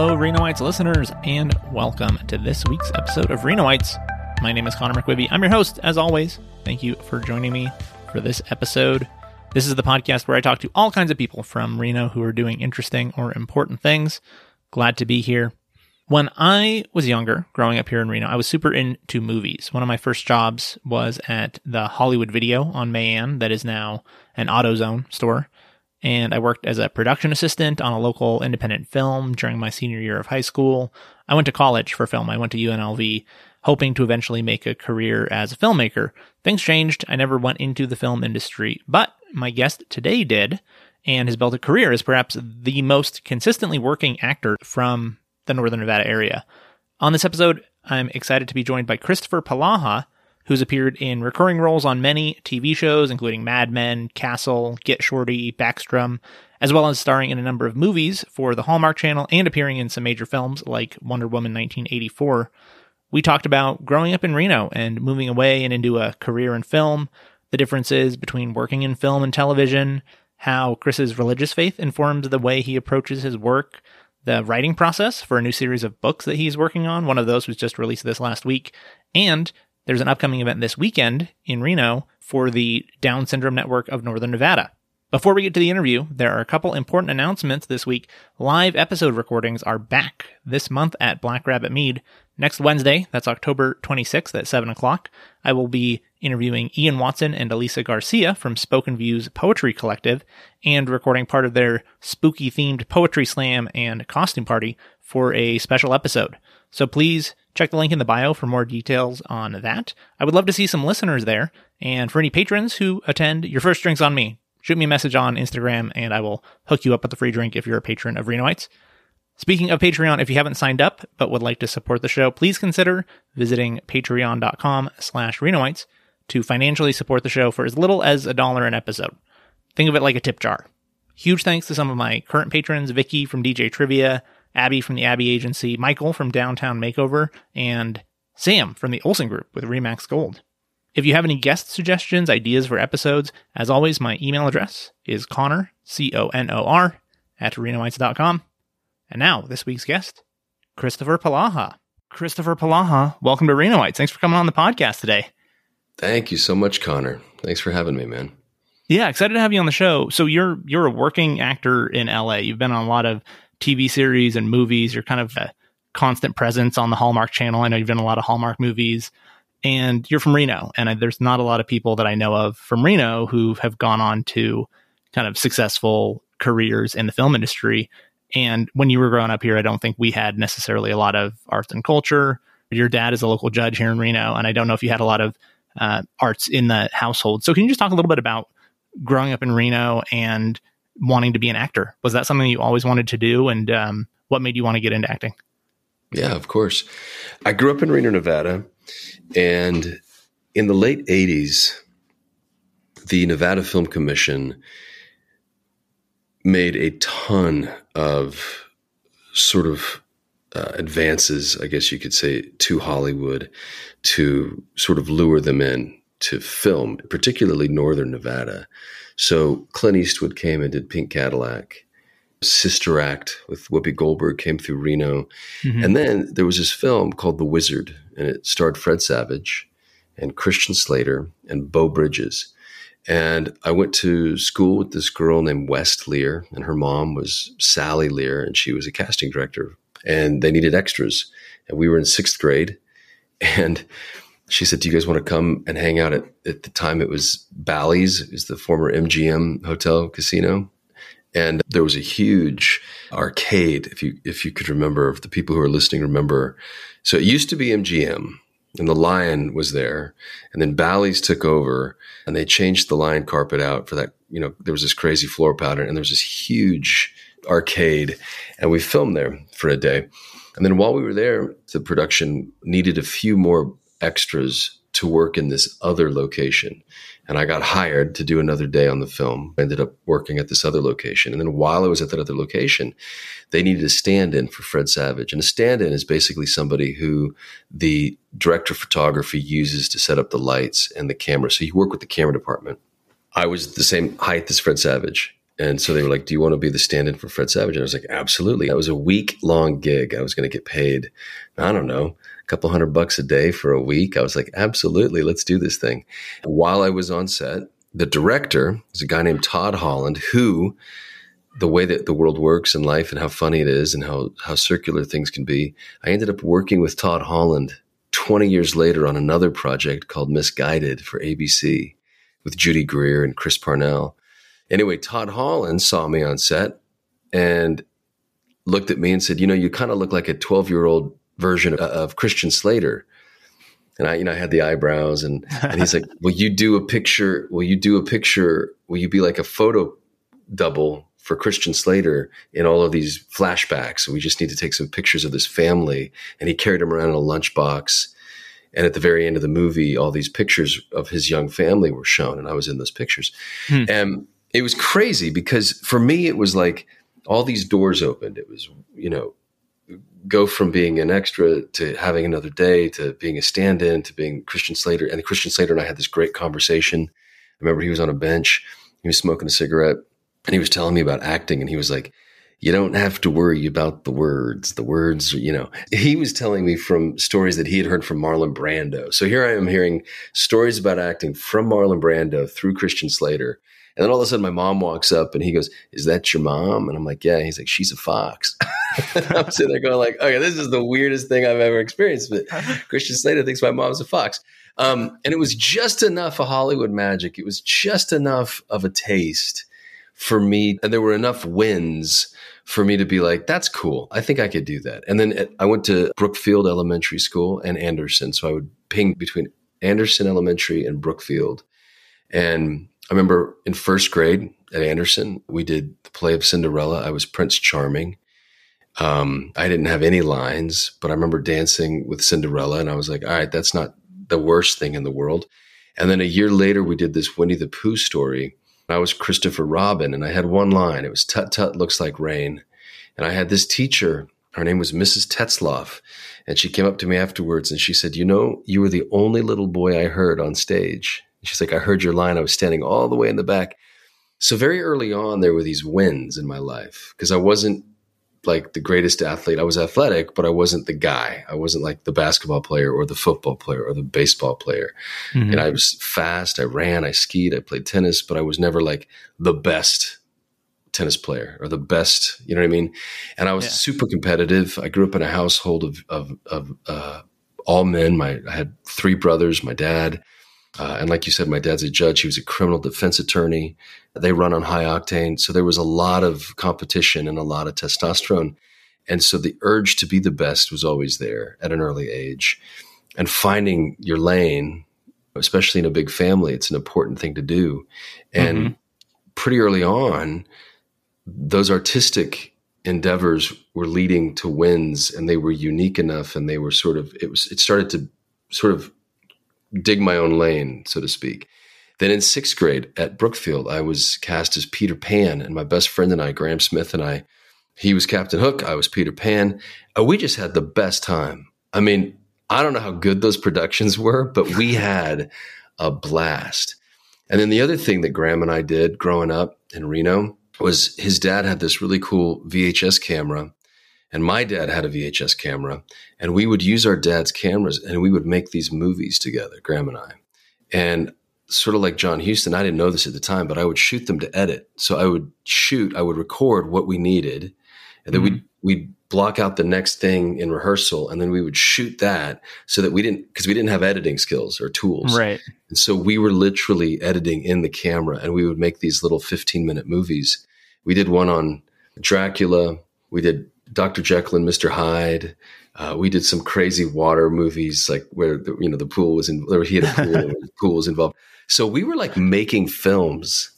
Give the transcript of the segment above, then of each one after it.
Hello, Renoites listeners, and welcome to this week's episode of Renoites. My name is Connor McQuivey. I'm your host, as always. Thank you for joining me for this episode. This is the podcast where I talk to all kinds of people from Reno who are doing interesting or important things. Glad to be here. When I was younger, growing up here in Reno, I was super into movies. One of my first jobs was at the Hollywood Video on Mayan, that is now an AutoZone store. And I worked as a production assistant on a local independent film during my senior year of high school. I went to college for film. I went to UNLV, hoping to eventually make a career as a filmmaker. Things changed. I never went into the film industry, but my guest today did and has built a career as perhaps the most consistently working actor from the Northern Nevada area. On this episode, I'm excited to be joined by Christopher Polaha, who's appeared in recurring roles on many TV shows, including Mad Men, Castle, Get Shorty, Backstrom, as well as starring in a number of movies for the Hallmark Channel and appearing in some major films like Wonder Woman 1984. We talked about growing up in Reno and moving away and into a career in film, the differences between working in film and television, how Chris's religious faith informs the way he approaches his work, the writing process for a new series of books that he's working on. One of those was just released this last week. And there's an upcoming event this weekend in Reno for the Down Syndrome Network of Northern Nevada. Before we get to the interview, there are a couple important announcements this week. Live episode recordings are back this month at Black Rabbit Mead. Next Wednesday, that's October 26th at 7 o'clock, I will be interviewing Ian Watson and Elisa Garcia from Spoken Views Poetry Collective and recording part of their spooky themed poetry slam and costume party for a special episode. So please check the link in the bio for more details on that. I would love to see some listeners there. And for any patrons who attend, your first drink's on me. Shoot me a message on Instagram and I will hook you up with a free drink if you're a patron of Renoites. Speaking of Patreon, if you haven't signed up but would like to support the show, please consider visiting patreon.com slash Renoites to financially support the show for as little as a dollar an episode. Think of it like a tip jar. Huge thanks to some of my current patrons, Vicky from DJ Trivia, Abbi from the Abbi Agency, Michael from Downtown Makeover, and Sam from the Olson Group with Remax Gold. If you have any guest suggestions, ideas for episodes, as always, my email address is connor, C-O-N-O-R, at renoites.com. And now, this week's guest, Christopher Polaha. Christopher Polaha, welcome to Renoites. Thanks for coming on the podcast today. Thank you so much, Connor. Thanks for having me, man. Yeah, excited to have you on the show. So you're you're a working actor in LA. You've been on a lot of TV series and movies. You're kind of a constant presence on the Hallmark channel. I know you've done a lot of Hallmark movies. And you're from Reno, and I, there's not a lot of people that I know of from Reno who have gone on to kind of successful careers in the film industry. And when you were growing up here, I don't think we had necessarily a lot of arts and culture. Your dad is a local judge here in Reno, and I don't know if you had a lot of uh, arts in the household. So, can you just talk a little bit about growing up in Reno and wanting to be an actor? Was that something you always wanted to do, and um, what made you want to get into acting? Yeah, of course. I grew up in Reno, Nevada, and in the late '80s, the Nevada Film Commission made a ton of sort of uh, advances, I guess you could say, to Hollywood to sort of lure them in to film, particularly Northern Nevada. So Clint Eastwood came and did Pink Cadillac. Sister Act with Whoopi Goldberg came through Reno. Mm-hmm. And then there was this film called The Wizard, and it starred Fred Savage and Christian Slater and Beau Bridges. And I went to school with this girl named West Lear, and her mom was Sally Lear, and she was a casting director. And they needed extras. And we were in sixth grade. And she said, Do you guys want to come and hang out at, at the time it was Bally's, is the former MGM hotel casino? And there was a huge arcade, if you if you could remember, if the people who are listening remember. So it used to be MGM, and the lion was there and then bally's took over and they changed the lion carpet out for that you know there was this crazy floor pattern and there was this huge arcade and we filmed there for a day and then while we were there the production needed a few more extras to work in this other location and I got hired to do another day on the film. I ended up working at this other location. And then while I was at that other location, they needed a stand in for Fred Savage. And a stand in is basically somebody who the director of photography uses to set up the lights and the camera. So you work with the camera department. I was the same height as Fred Savage. And so they were like, Do you want to be the stand in for Fred Savage? And I was like, Absolutely. That was a week long gig. I was going to get paid, I don't know, couple hundred bucks a day for a week. I was like, Absolutely, let's do this thing. While I was on set, the director is a guy named Todd Holland, who the way that the world works in life and how funny it is and how, how circular things can be. I ended up working with Todd Holland 20 years later on another project called Misguided for ABC with Judy Greer and Chris Parnell. Anyway, Todd Holland saw me on set and looked at me and said, "You know, you kind of look like a 12-year-old version of, of, Christian Slater." And I, you know, I had the eyebrows and, and he's like, "Will you do a picture? Will you do a picture? Will you be like a photo double for Christian Slater in all of these flashbacks. We just need to take some pictures of this family. And he carried him around in a lunchbox. And at the very end of the movie, all these pictures of his young family were shown, and I was in those pictures. Hmm. And it was crazy because for me, it was like all these doors opened. It was, you know, go from being an extra to having another day to being a stand in to being Christian Slater. And Christian Slater and I had this great conversation. I remember he was on a bench, he was smoking a cigarette, and he was telling me about acting and he was like you don't have to worry about the words the words you know he was telling me from stories that he had heard from marlon brando so here i am hearing stories about acting from marlon brando through christian slater and then all of a sudden my mom walks up and he goes is that your mom and i'm like yeah he's like she's a fox i'm sitting there going like okay this is the weirdest thing i've ever experienced but christian slater thinks my mom's a fox um, and it was just enough of hollywood magic it was just enough of a taste for me, and there were enough wins for me to be like, that's cool. I think I could do that. And then I went to Brookfield Elementary School and Anderson. So I would ping between Anderson Elementary and Brookfield. And I remember in first grade at Anderson, we did the play of Cinderella. I was Prince Charming. Um, I didn't have any lines, but I remember dancing with Cinderella, and I was like, all right, that's not the worst thing in the world. And then a year later, we did this Winnie the Pooh story I was Christopher Robin, and I had one line. It was "Tut tut looks like rain," and I had this teacher. Her name was Mrs. Tetzloff, and she came up to me afterwards and she said, "You know, you were the only little boy I heard on stage." She's like, "I heard your line. I was standing all the way in the back." So very early on, there were these wins in my life because I wasn't like the greatest athlete. I was athletic, but I wasn't the guy. I wasn't like the basketball player or the football player or the baseball player. Mm-hmm. And I was fast. I ran. I skied. I played tennis, but I was never like the best tennis player or the best. You know what I mean? And I was yeah. super competitive. I grew up in a household of of, of uh, all men. My I had three brothers. My dad. Uh, and like you said, my dad's a judge. He was a criminal defense attorney. They run on high octane. So there was a lot of competition and a lot of testosterone. And so the urge to be the best was always there at an early age. And finding your lane, especially in a big family, it's an important thing to do. And mm-hmm. pretty early on, those artistic endeavors were leading to wins and they were unique enough and they were sort of it was it started to sort of dig my own lane, so to speak. Then in sixth grade at Brookfield, I was cast as Peter Pan, and my best friend and I, Graham Smith and I, he was Captain Hook, I was Peter Pan. And we just had the best time. I mean, I don't know how good those productions were, but we had a blast. And then the other thing that Graham and I did growing up in Reno was his dad had this really cool VHS camera and my dad had a VHS camera, and we would use our dad's cameras and we would make these movies together, Graham and I. And sort of like John Huston, I didn't know this at the time, but I would shoot them to edit. So I would shoot, I would record what we needed, and then mm-hmm. we'd we'd block out the next thing in rehearsal, and then we would shoot that so that we didn't because we didn't have editing skills or tools, right? And so we were literally editing in the camera, and we would make these little fifteen minute movies. We did one on Dracula. We did Dr. Jekyll and Mr. Hyde. Uh, we did some crazy water movies, like where the, you know the pool was in, or he had a pool, the pool was involved. So we were like making films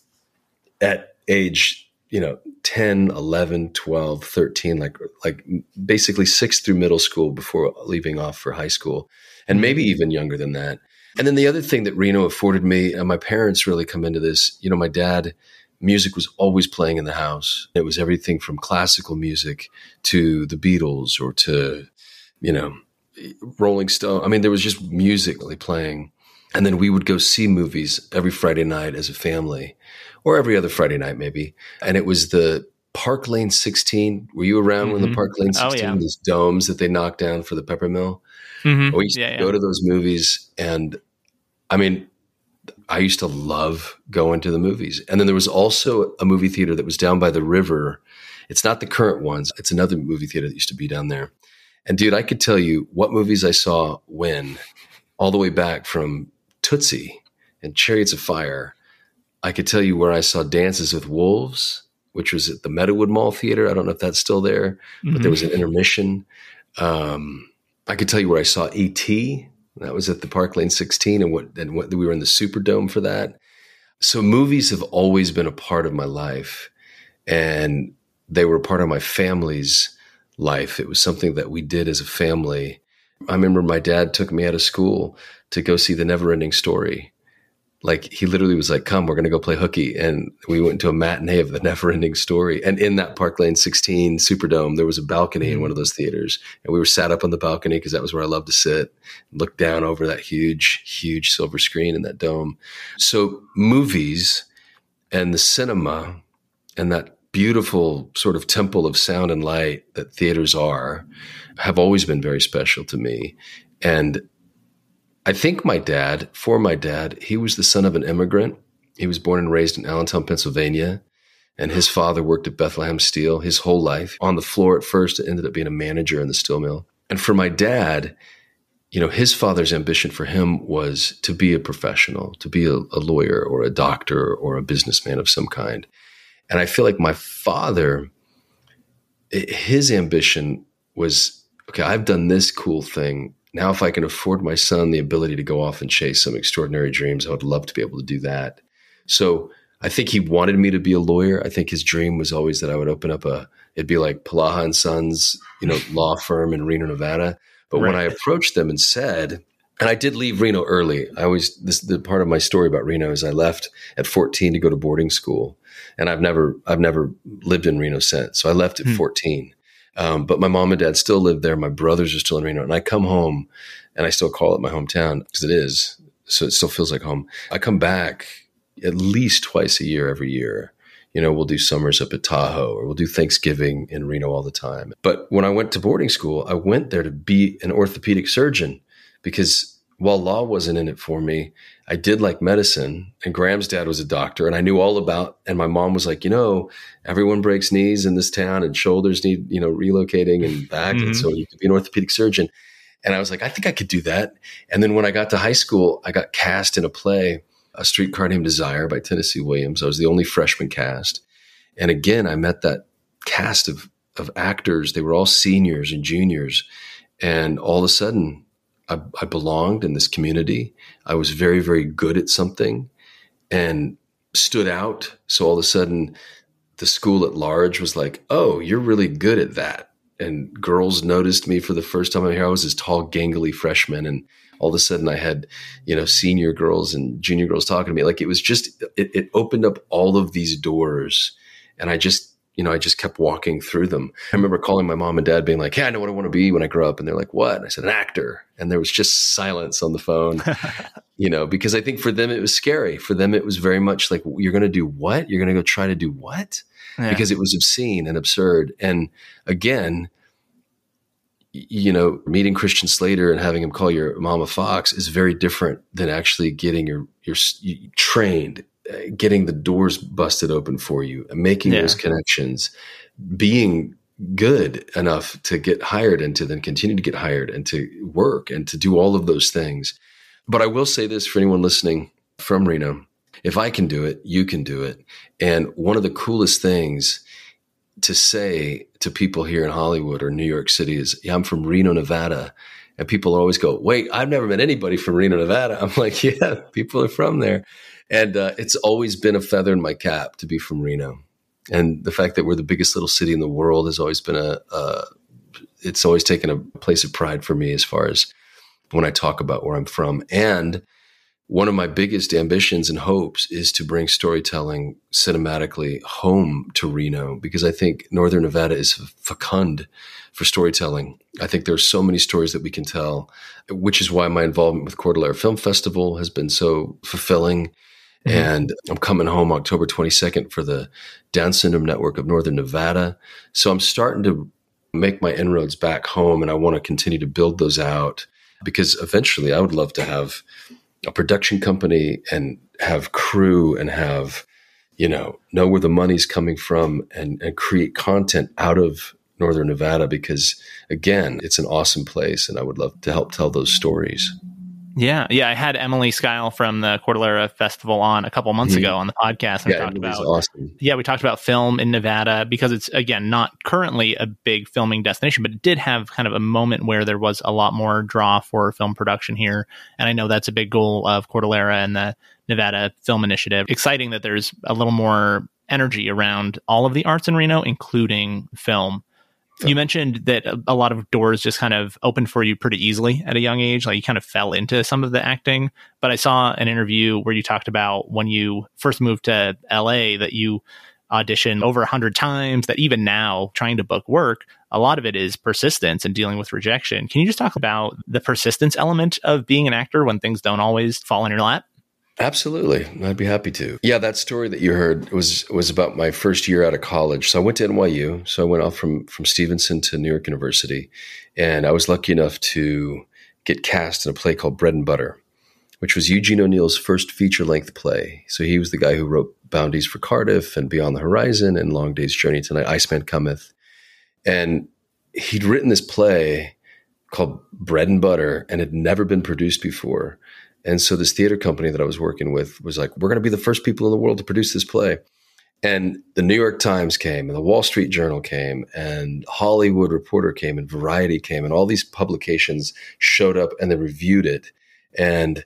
at age you know 10 11 12 13 like like basically sixth through middle school before leaving off for high school and mm-hmm. maybe even younger than that and then the other thing that reno afforded me and my parents really come into this you know my dad music was always playing in the house. It was everything from classical music to the Beatles or to, you know, Rolling Stone. I mean, there was just musically playing. And then we would go see movies every Friday night as a family or every other Friday night, maybe. And it was the Park Lane 16. Were you around mm-hmm. when the mm-hmm. Park Lane 16, oh, yeah. these domes that they knocked down for the Peppermill? Mm-hmm. We used yeah, to yeah. go to those movies. And I mean, I used to love going to the movies. And then there was also a movie theater that was down by the river. It's not the current ones, it's another movie theater that used to be down there. And dude, I could tell you what movies I saw when, all the way back from Tootsie and Chariots of Fire. I could tell you where I saw Dances with Wolves, which was at the Meadowood Mall Theater. I don't know if that's still there, mm-hmm. but there was an intermission. Um, I could tell you where I saw E.T. That was at the Park Lane 16, and what and what we were in the Superdome for that. So movies have always been a part of my life, and they were a part of my family's life. It was something that we did as a family. I remember my dad took me out of school to go see the Never Ending Story, like he literally was like, "Come, we're going to go play hooky," and we went to a matinee of the Never-Ending Story. And in that Park Lane 16 Superdome, there was a balcony in mm. one of those theaters, and we were sat up on the balcony because that was where I loved to sit, look down over that huge, huge silver screen in that dome. So movies and the cinema and that beautiful sort of temple of sound and light that theaters are have always been very special to me. And I think my dad, for my dad, he was the son of an immigrant. He was born and raised in Allentown, Pennsylvania. And his father worked at Bethlehem Steel his whole life. On the floor at first, it ended up being a manager in the steel mill. And for my dad, you know, his father's ambition for him was to be a professional, to be a, a lawyer or a doctor or a businessman of some kind. And I feel like my father, his ambition was okay, I've done this cool thing now if I can afford my son the ability to go off and chase some extraordinary dreams, I would love to be able to do that. So I think he wanted me to be a lawyer. I think his dream was always that I would open up a it'd be like Polaha and Sons, you know, law firm in Reno, Nevada. But right. when I approached them and said, and I did leave Reno early. I always this the part of my story about Reno is I left at 14 to go to boarding school, and I've never I've never lived in Reno since. So I left at hmm. 14, um, but my mom and dad still live there. My brothers are still in Reno. And I come home and I still call it my hometown because it is. So it still feels like home. I come back at least twice a year every year. You know, we'll do summers up at Tahoe or we'll do Thanksgiving in Reno all the time. But when I went to boarding school, I went there to be an orthopedic surgeon because while law wasn't in it for me, I did like medicine. And Graham's dad was a doctor, and I knew all about. And my mom was like, you know, everyone breaks knees in this town, and shoulders need, you know, relocating and back, mm-hmm. and so you could be an orthopedic surgeon. And I was like, I think I could do that. And then when I got to high school, I got cast in a play, A Streetcar Named Desire by Tennessee Williams. I was the only freshman cast. And again, I met that cast of of actors. They were all seniors and juniors. And all of a sudden, I, I belonged in this community. I was very, very good at something and stood out. So all of a sudden, the school at large was like, oh, you're really good at that. And girls noticed me for the first time. I'm here. I was this tall, gangly freshman. And all of a sudden I had, you know, senior girls and junior girls talking to me. Like it was just, it, it opened up all of these doors. And I just you know, I just kept walking through them. I remember calling my mom and dad being like, Hey, I know what I want to be when I grow up. And they're like, What? And I said, An actor. And there was just silence on the phone, you know, because I think for them it was scary. For them it was very much like, You're going to do what? You're going to go try to do what? Yeah. Because it was obscene and absurd. And again, you know, meeting Christian Slater and having him call your mama Fox is very different than actually getting your your trained getting the doors busted open for you, making yeah. those connections, being good enough to get hired and to then continue to get hired and to work and to do all of those things. But I will say this for anyone listening from Reno if I can do it, you can do it. And one of the coolest things to say to people here in Hollywood or New York City is, yeah, I'm from Reno, Nevada. And people always go, wait, I've never met anybody from Reno, Nevada. I'm like, yeah, people are from there. And uh, it's always been a feather in my cap to be from Reno. And the fact that we're the biggest little city in the world has always been a, uh, it's always taken a place of pride for me as far as when I talk about where I'm from. And one of my biggest ambitions and hopes is to bring storytelling cinematically home to Reno because I think Northern Nevada is fecund for storytelling. I think there are so many stories that we can tell, which is why my involvement with Cordillera Film Festival has been so fulfilling. Mm-hmm. And I'm coming home October 22nd for the Down Syndrome Network of Northern Nevada. So I'm starting to make my inroads back home and I want to continue to build those out because eventually I would love to have a production company and have crew and have you know know where the money's coming from and and create content out of northern nevada because again it's an awesome place and i would love to help tell those stories yeah, yeah. I had Emily Skyle from the Cordillera Festival on a couple months mm-hmm. ago on the podcast. And yeah, talked about awesome. Yeah, we talked about film in Nevada because it's again not currently a big filming destination, but it did have kind of a moment where there was a lot more draw for film production here, and I know that's a big goal of Cordillera and the Nevada Film Initiative. Exciting that there's a little more energy around all of the arts in Reno, including film. You mentioned that a lot of doors just kind of opened for you pretty easily at a young age. Like you kind of fell into some of the acting. But I saw an interview where you talked about when you first moved to LA that you auditioned over a hundred times, that even now trying to book work, a lot of it is persistence and dealing with rejection. Can you just talk about the persistence element of being an actor when things don't always fall in your lap? Absolutely. I'd be happy to. Yeah, that story that you heard was was about my first year out of college. So I went to NYU. So I went off from from Stevenson to New York University, and I was lucky enough to get cast in a play called Bread and Butter, which was Eugene O'Neill's first feature length play. So he was the guy who wrote Bound East for Cardiff and Beyond the Horizon and Long Day's Journey to Night, Iceman Cometh. And he'd written this play called Bread and Butter and had never been produced before. And so this theater company that I was working with was like, we're going to be the first people in the world to produce this play. And the New York Times came and the Wall Street Journal came and Hollywood Reporter came and Variety came and all these publications showed up and they reviewed it. And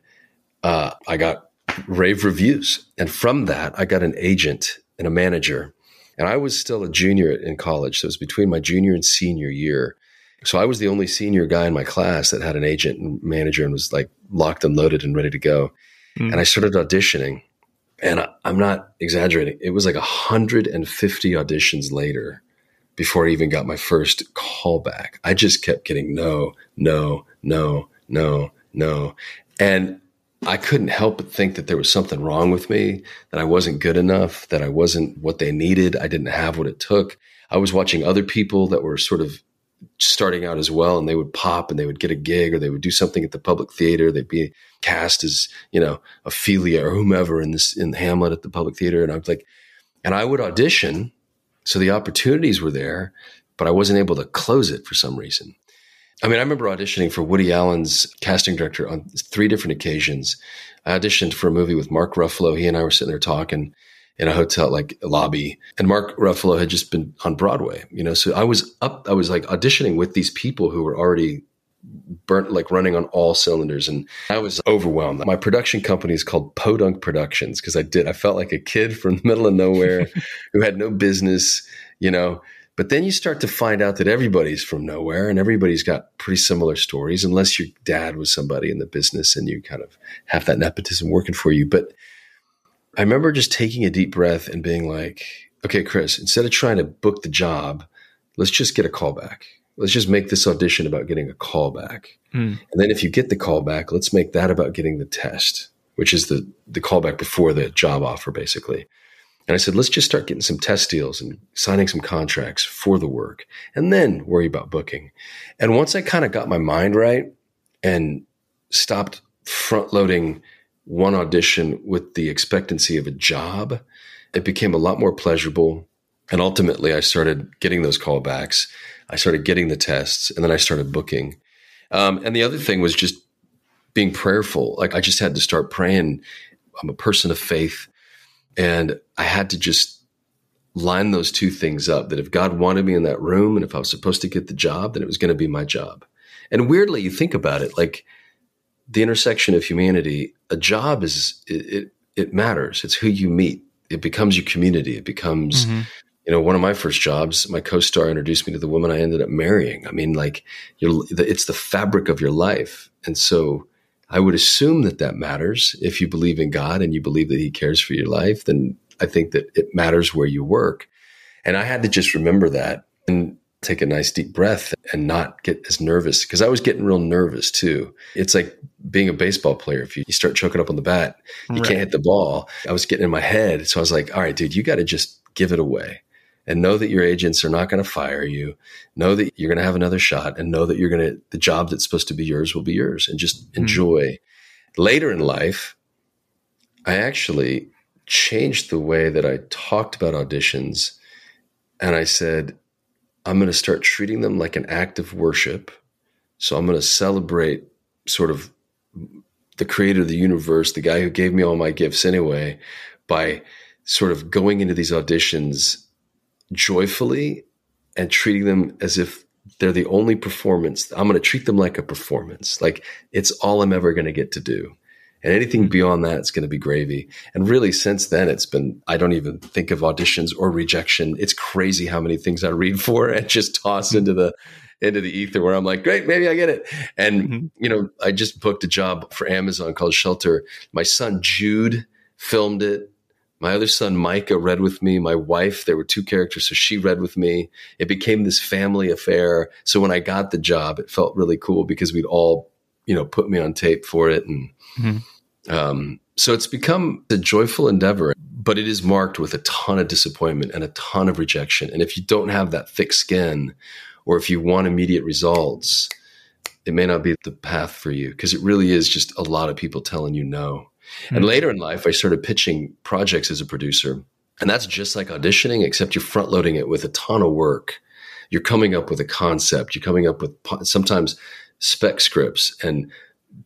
uh, I got rave reviews. And from that, I got an agent and a manager. And I was still a junior in college. So it was between my junior and senior year. So I was the only senior guy in my class that had an agent and manager and was like locked and loaded and ready to go. Mm. And I started auditioning. And I, I'm not exaggerating. It was like 150 auditions later before I even got my first callback. I just kept getting no, no, no, no, no. And I couldn't help but think that there was something wrong with me, that I wasn't good enough, that I wasn't what they needed. I didn't have what it took. I was watching other people that were sort of starting out as well and they would pop and they would get a gig or they would do something at the public theater. They'd be cast as you know ophelia or whomever in this in hamlet at the public theater and i was like and i would audition so the opportunities were there but i wasn't able to close it for some reason. I mean i remember auditioning for woody allen's casting director on three different occasions. I auditioned for a movie with mark ruffalo. He and i were sitting there talking in a hotel like lobby and Mark Ruffalo had just been on Broadway, you know. So I was up I was like auditioning with these people who were already burnt like running on all cylinders and I was overwhelmed. My production company is called Podunk Productions because I did I felt like a kid from the middle of nowhere who had no business, you know. But then you start to find out that everybody's from nowhere and everybody's got pretty similar stories unless your dad was somebody in the business and you kind of have that nepotism working for you. But I remember just taking a deep breath and being like, okay, Chris, instead of trying to book the job, let's just get a callback. Let's just make this audition about getting a callback. Mm. And then if you get the callback, let's make that about getting the test, which is the, the callback before the job offer, basically. And I said, let's just start getting some test deals and signing some contracts for the work and then worry about booking. And once I kind of got my mind right and stopped front loading one audition with the expectancy of a job, it became a lot more pleasurable. And ultimately, I started getting those callbacks. I started getting the tests, and then I started booking. Um, and the other thing was just being prayerful. Like I just had to start praying. I'm a person of faith, and I had to just line those two things up. That if God wanted me in that room, and if I was supposed to get the job, then it was going to be my job. And weirdly, you think about it, like the intersection of humanity, a job is it, it, it matters. It's who you meet. It becomes your community. It becomes, mm-hmm. you know, one of my first jobs. My co-star introduced me to the woman I ended up marrying. I mean, like, you're, it's the fabric of your life, and so I would assume that that matters. If you believe in God and you believe that He cares for your life, then I think that it matters where you work. And I had to just remember that and take a nice deep breath and not get as nervous because I was getting real nervous too. It's like being a baseball player. If you, you start choking up on the bat, you right. can't hit the ball. I was getting in my head. So I was like, all right, dude, you got to just give it away and know that your agents are not going to fire you. Know that you're going to have another shot and know that you're going to, the job that's supposed to be yours will be yours and just mm-hmm. enjoy. Later in life, I actually changed the way that I talked about auditions. And I said, I'm going to start treating them like an act of worship. So I'm going to celebrate sort of the creator of the universe, the guy who gave me all my gifts anyway, by sort of going into these auditions joyfully and treating them as if they're the only performance. I'm going to treat them like a performance. Like it's all I'm ever going to get to do. And anything beyond that is going to be gravy. And really, since then, it's been, I don't even think of auditions or rejection. It's crazy how many things I read for and just toss into the, into the ether where I'm like, great, maybe I get it. And, mm-hmm. you know, I just booked a job for Amazon called Shelter. My son, Jude, filmed it. My other son, Micah, read with me. My wife, there were two characters, so she read with me. It became this family affair. So when I got the job, it felt really cool because we'd all, you know, put me on tape for it. And, mm-hmm um, so it's become a joyful endeavor, but it is marked with a ton of disappointment and a ton of rejection. And if you don't have that thick skin, or if you want immediate results, it may not be the path for you because it really is just a lot of people telling you no. Mm-hmm. And hmm. later in life, I started pitching projects as a producer. And that's just like auditioning, except you're front loading it with a ton of work. You're coming up with a concept. You're coming up with sometimes spec scripts and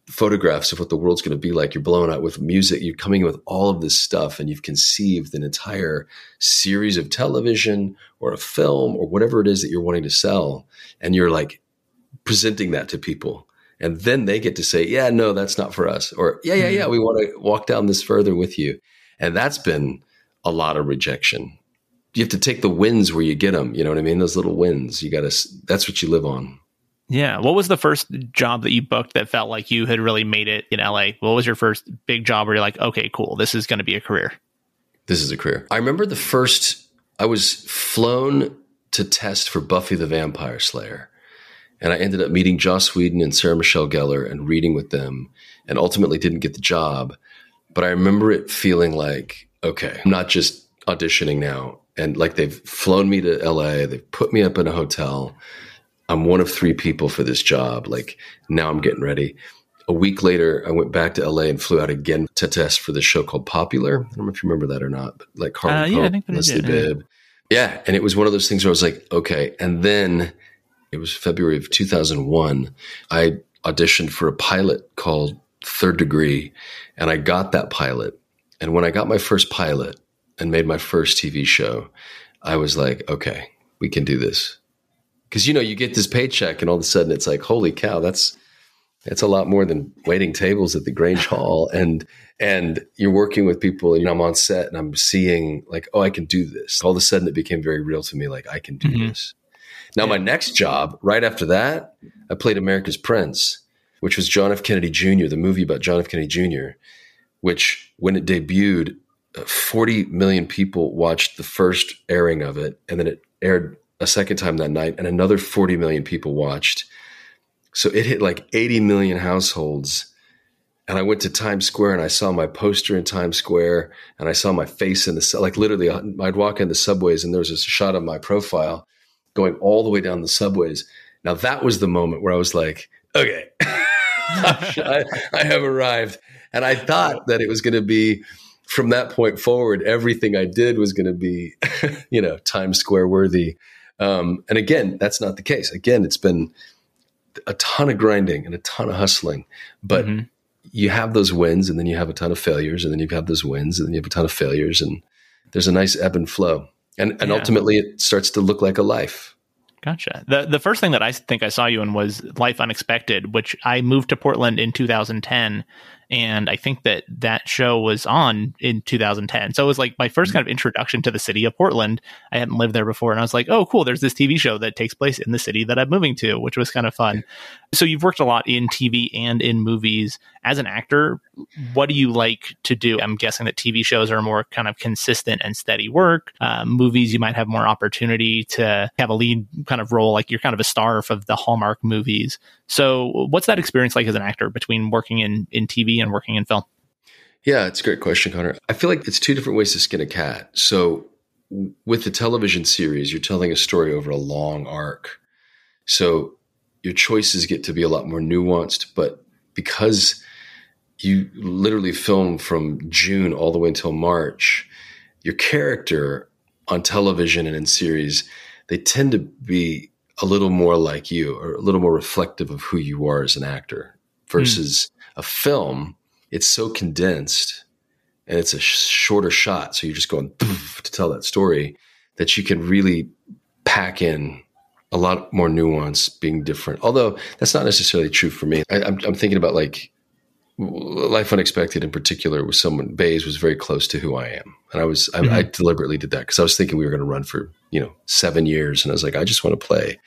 photographs of what the world's going to be like. You're blowing out with music. You're coming with all of this stuff, and you've conceived an entire series of television or a film or whatever it is that you're wanting to sell. And you're like presenting that to people. And then they get to say, yeah, no, that's not for us. Or, yeah, yeah, yeah, mm-hmm. we want to walk down this further with you. And that's been a lot of rejection. You have to take the wins where you get them. You know what I mean? Those little wins. You got to, that's what you live on. Yeah. What was the first job that you booked that felt like you had really made it in LA? What was your first big job where you're like, okay, cool, this is going to be a career? This is a career. I remember the first, I was flown to test for Buffy the Vampire Slayer. And I ended up meeting Joss Whedon and Sarah Michelle Gellar and reading with them and ultimately didn't get the job. But I remember it feeling like, okay, I'm not just auditioning now. And like they've flown me to LA, they've put me up in a hotel I'm one of three people for this job. Like now I'm getting ready. A week later, I went back to LA and flew out again to test for the show called Popular. I don't know if you remember that or not, but like Carl, uh, yeah, Leslie Bibb. Yeah. And it was one of those things where I was like, okay. And then it was February of 2001. I auditioned for a pilot called Third Degree, and I got that pilot. And when I got my first pilot and made my first TV show, I was like, okay, we can do this because you know you get this paycheck and all of a sudden it's like holy cow that's that's a lot more than waiting tables at the Grange Hall and and you're working with people and I'm on set and I'm seeing like oh I can do this all of a sudden it became very real to me like I can do mm-hmm. this now yeah. my next job right after that I played America's Prince which was John F Kennedy Jr. the movie about John F Kennedy Jr. which when it debuted uh, 40 million people watched the first airing of it and then it aired a second time that night, and another 40 million people watched. So it hit like 80 million households. And I went to Times Square and I saw my poster in Times Square and I saw my face in the, like literally, uh, I'd walk in the subways and there was a shot of my profile going all the way down the subways. Now that was the moment where I was like, okay, I, I have arrived. And I thought that it was going to be from that point forward, everything I did was going to be, you know, Times Square worthy. Um, and again, that's not the case. Again, it's been a ton of grinding and a ton of hustling, but mm-hmm. you have those wins and then you have a ton of failures and then you have those wins and then you have a ton of failures and there's a nice ebb and flow. And, and yeah. ultimately it starts to look like a life. Gotcha. The the first thing that I think I saw you in was Life Unexpected, which I moved to Portland in 2010 and I think that that show was on in 2010. So it was like my first kind of introduction to the city of Portland. I hadn't lived there before, and I was like, "Oh, cool! There's this TV show that takes place in the city that I'm moving to," which was kind of fun. So you've worked a lot in TV and in movies as an actor. What do you like to do? I'm guessing that TV shows are more kind of consistent and steady work. Uh, movies, you might have more opportunity to have a lead kind of role, like you're kind of a star of the Hallmark movies. So, what's that experience like as an actor between working in in TV and working in film? Yeah, it's a great question, Connor. I feel like it's two different ways to skin a cat. So, with the television series, you're telling a story over a long arc. So, your choices get to be a lot more nuanced, but because you literally film from June all the way until March, your character on television and in series, they tend to be a little more like you or a little more reflective of who you are as an actor versus mm. A film. It's so condensed and it's a sh- shorter shot. So you're just going to tell that story that you can really pack in a lot more nuance being different. Although that's not necessarily true for me. I, am thinking about like Life Unexpected in particular was someone Baze was very close to who I am, and I was I, mm-hmm. I deliberately did that because I was thinking we were going to run for you know seven years, and I was like I just want to play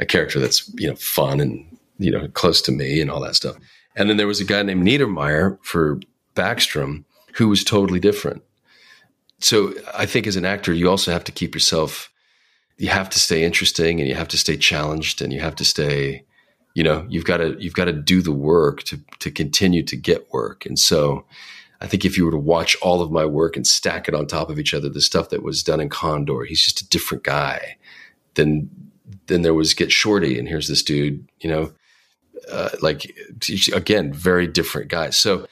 a character that's you know fun and you know close to me and all that stuff. And then there was a guy named Niedermeyer for Backstrom who was totally different. So I think as an actor, you also have to keep yourself. You have to stay interesting, and you have to stay challenged, and you have to stay you know you've got to you've got to do the work to to continue to get work and so i think if you were to watch all of my work and stack it on top of each other the stuff that was done in condor he's just a different guy than than there was get shorty and here's this dude you know uh, like again very different guys so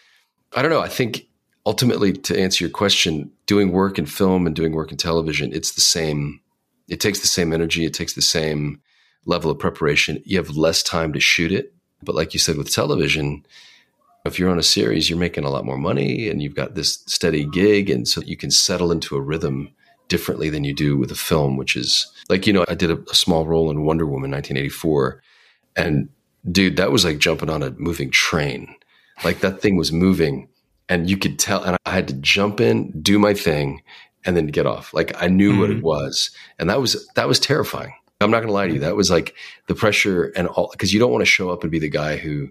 i don't know i think ultimately to answer your question doing work in film and doing work in television it's the same it takes the same energy it takes the same level of preparation, you have less time to shoot it. But like you said with television, if you're on a series, you're making a lot more money and you've got this steady gig. And so you can settle into a rhythm differently than you do with a film, which is like, you know, I did a, a small role in Wonder Woman 1984. And dude, that was like jumping on a moving train. Like that thing was moving and you could tell. And I had to jump in, do my thing, and then get off. Like I knew mm-hmm. what it mm-hmm. was. And that was, that was terrifying. I'm not going to lie to you. That was like the pressure and all, because you don't want to show up and be the guy who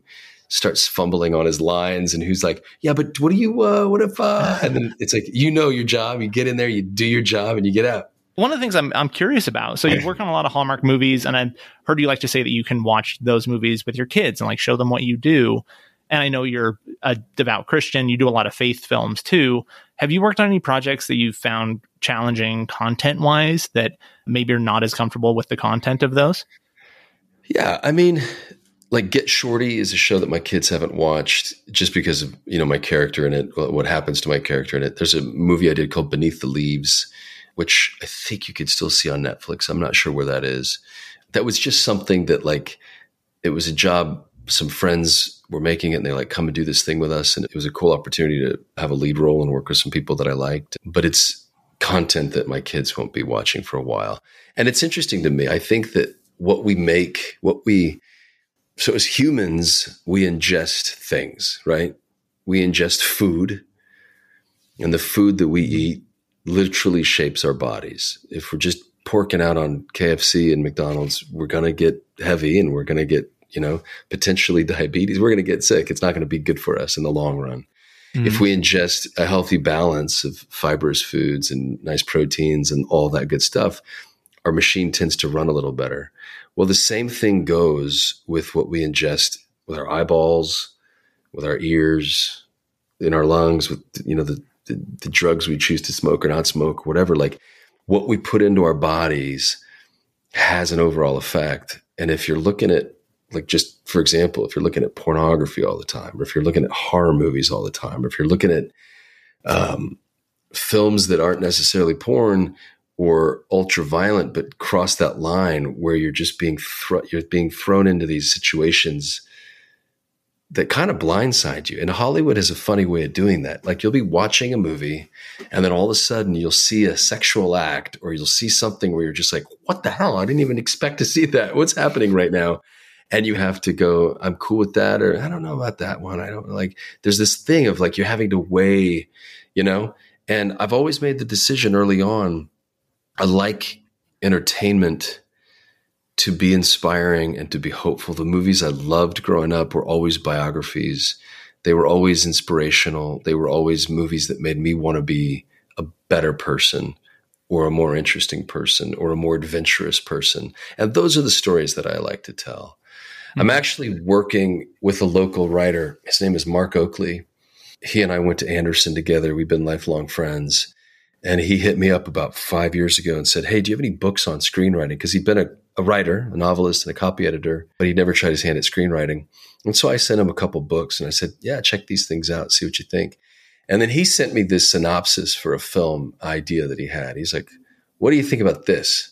starts fumbling on his lines and who's like, yeah, but what do you, uh, what if, uh, and then it's like, you know, your job, you get in there, you do your job and you get out. One of the things I'm, I'm curious about. So you work on a lot of Hallmark movies and I've heard you like to say that you can watch those movies with your kids and like show them what you do. And I know you're a devout Christian. You do a lot of faith films too. Have you worked on any projects that you've found challenging content wise that maybe you're not as comfortable with the content of those? Yeah, I mean, like Get Shorty is a show that my kids haven't watched just because of you know my character in it, what happens to my character in it. There's a movie I did called Beneath the Leaves, which I think you could still see on Netflix. I'm not sure where that is. That was just something that like it was a job some friends were making it and they like come and do this thing with us. And it was a cool opportunity to have a lead role and work with some people that I liked. But it's content that my kids won't be watching for a while. And it's interesting to me. I think that what we make what we so as humans we ingest things right? We ingest food and the food that we eat literally shapes our bodies if we're just porking out on KFC and McDonald's we're going to get heavy and we're going to get you know, potentially diabetes, we're going to get sick. It's not going to be good for us in the long run. Mm-hmm. If we ingest a healthy balance of fibrous foods and nice proteins and all that good stuff, our machine tends to run a little better. Well, the same thing goes with what we ingest with our eyeballs, with our ears, in our lungs, with you know the, the, the drugs we choose to smoke or not smoke, whatever. Like what we put into our bodies has an overall effect. And if you're looking at like just for example, if you're looking at pornography all the time, or if you're looking at horror movies all the time, or if you're looking at um, films that aren't necessarily porn or ultra violent, but cross that line where you're just being you're being thrown into these situations that kind of blindside you. And Hollywood has a funny way of doing that. Like you'll be watching a movie and then all of a sudden you'll see a sexual act or you'll see something where you're just like, what the hell? I didn't even expect to see that. What's happening right now? and you have to go, I'm cool with that, or I don't know about that one. I don't like, there's this thing of like, you're having to weigh, you know? And I've always made the decision early on. I like entertainment to be inspiring and to be hopeful. The movies I loved growing up were always biographies. They were always inspirational. They were always movies that made me want to be a better person or a more interesting person or a more adventurous person. And those are the stories that I like to tell. I'm hmm. actually working with a local writer. His name is Mark Oakley. He and I went to Anderson together. We've been lifelong friends. And he hit me up about five years ago and said, Hey, do you have any books on screenwriting? Because he'd been a, a, writer, a novelist, and a copy editor, but he'd never tried his hand at screenwriting. And so I sent him a couple books and I said, Yeah, check these things out, see what you think. And then he sent me this synopsis for a film idea that he had. He's like, What do you think about this?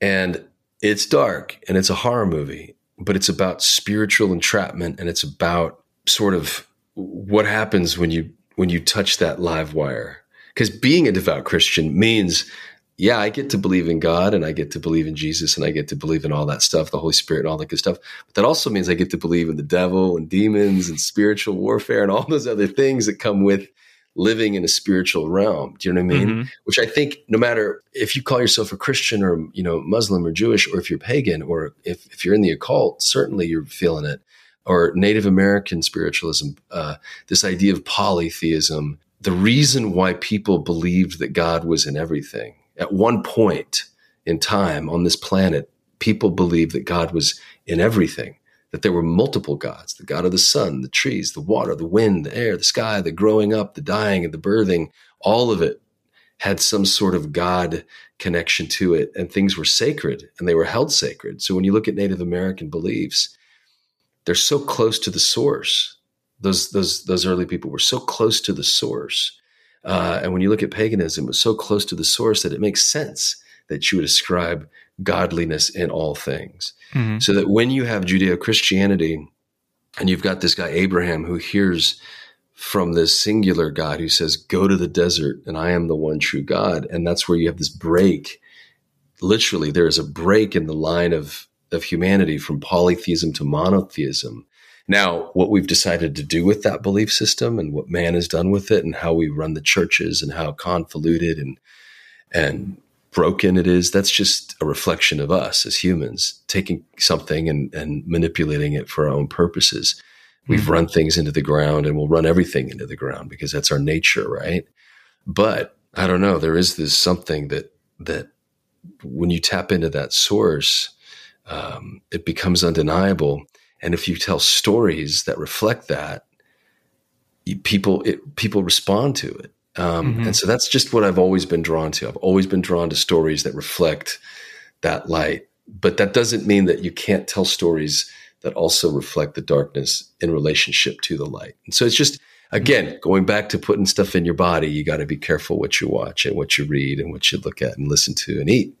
And it's dark and it's a horror movie but it's about spiritual entrapment and it's about sort of what happens when you when you touch that live wire because being a devout christian means yeah i get to believe in god and i get to believe in jesus and i get to believe in all that stuff the holy spirit and all that good stuff but that also means i get to believe in the devil and demons and spiritual warfare and all those other things that come with living in a spiritual realm. Do you know what I mean? Mm-hmm. Which I think no matter if you call yourself a Christian or, you know, Muslim or Jewish, or if you're pagan, or if, if you're in the occult, certainly you're feeling it. Or Native American spiritualism, uh, this idea of polytheism, the reason why people believed that God was in everything. At one point in time on this planet, people believed that God was in everything that there were multiple gods the God of the sun, the trees, the water, the wind, the air, the sky, the growing up, the dying, and the birthing. All of it had some sort of God connection to it, and things were sacred and they were held sacred. So when you look at Native American beliefs, they're so close to the source. Those those those early people were so close to the source. Uh, and when you look at paganism, it was so close to the source that it makes sense that you would ascribe godliness in all things. Mm-hmm. So that when you have Judeo Christianity and you've got this guy, Abraham, who hears from this singular God who says, Go to the desert and I am the one true God. And that's where you have this break. Literally, there is a break in the line of, of humanity from polytheism to monotheism. Now, what we've decided to do with that belief system and what man has done with it and how we run the churches and how convoluted and and broken it is, that's just a reflection of us as humans taking something and, and manipulating it for our own purposes. We've mm-hmm. run things into the ground and we'll run everything into the ground because that's our nature, right? But I don't know, there is this something that that when you tap into that source, um, it becomes undeniable. And if you tell stories that reflect that, people it, people respond to it. Um, mm-hmm. And so that's just what I've always been drawn to. I've always been drawn to stories that reflect that light. But that doesn't mean that you can't tell stories that also reflect the darkness in relationship to the light. And so it's just, again, going back to putting stuff in your body, you got to be careful what you watch and what you read and what you look at and listen to and eat.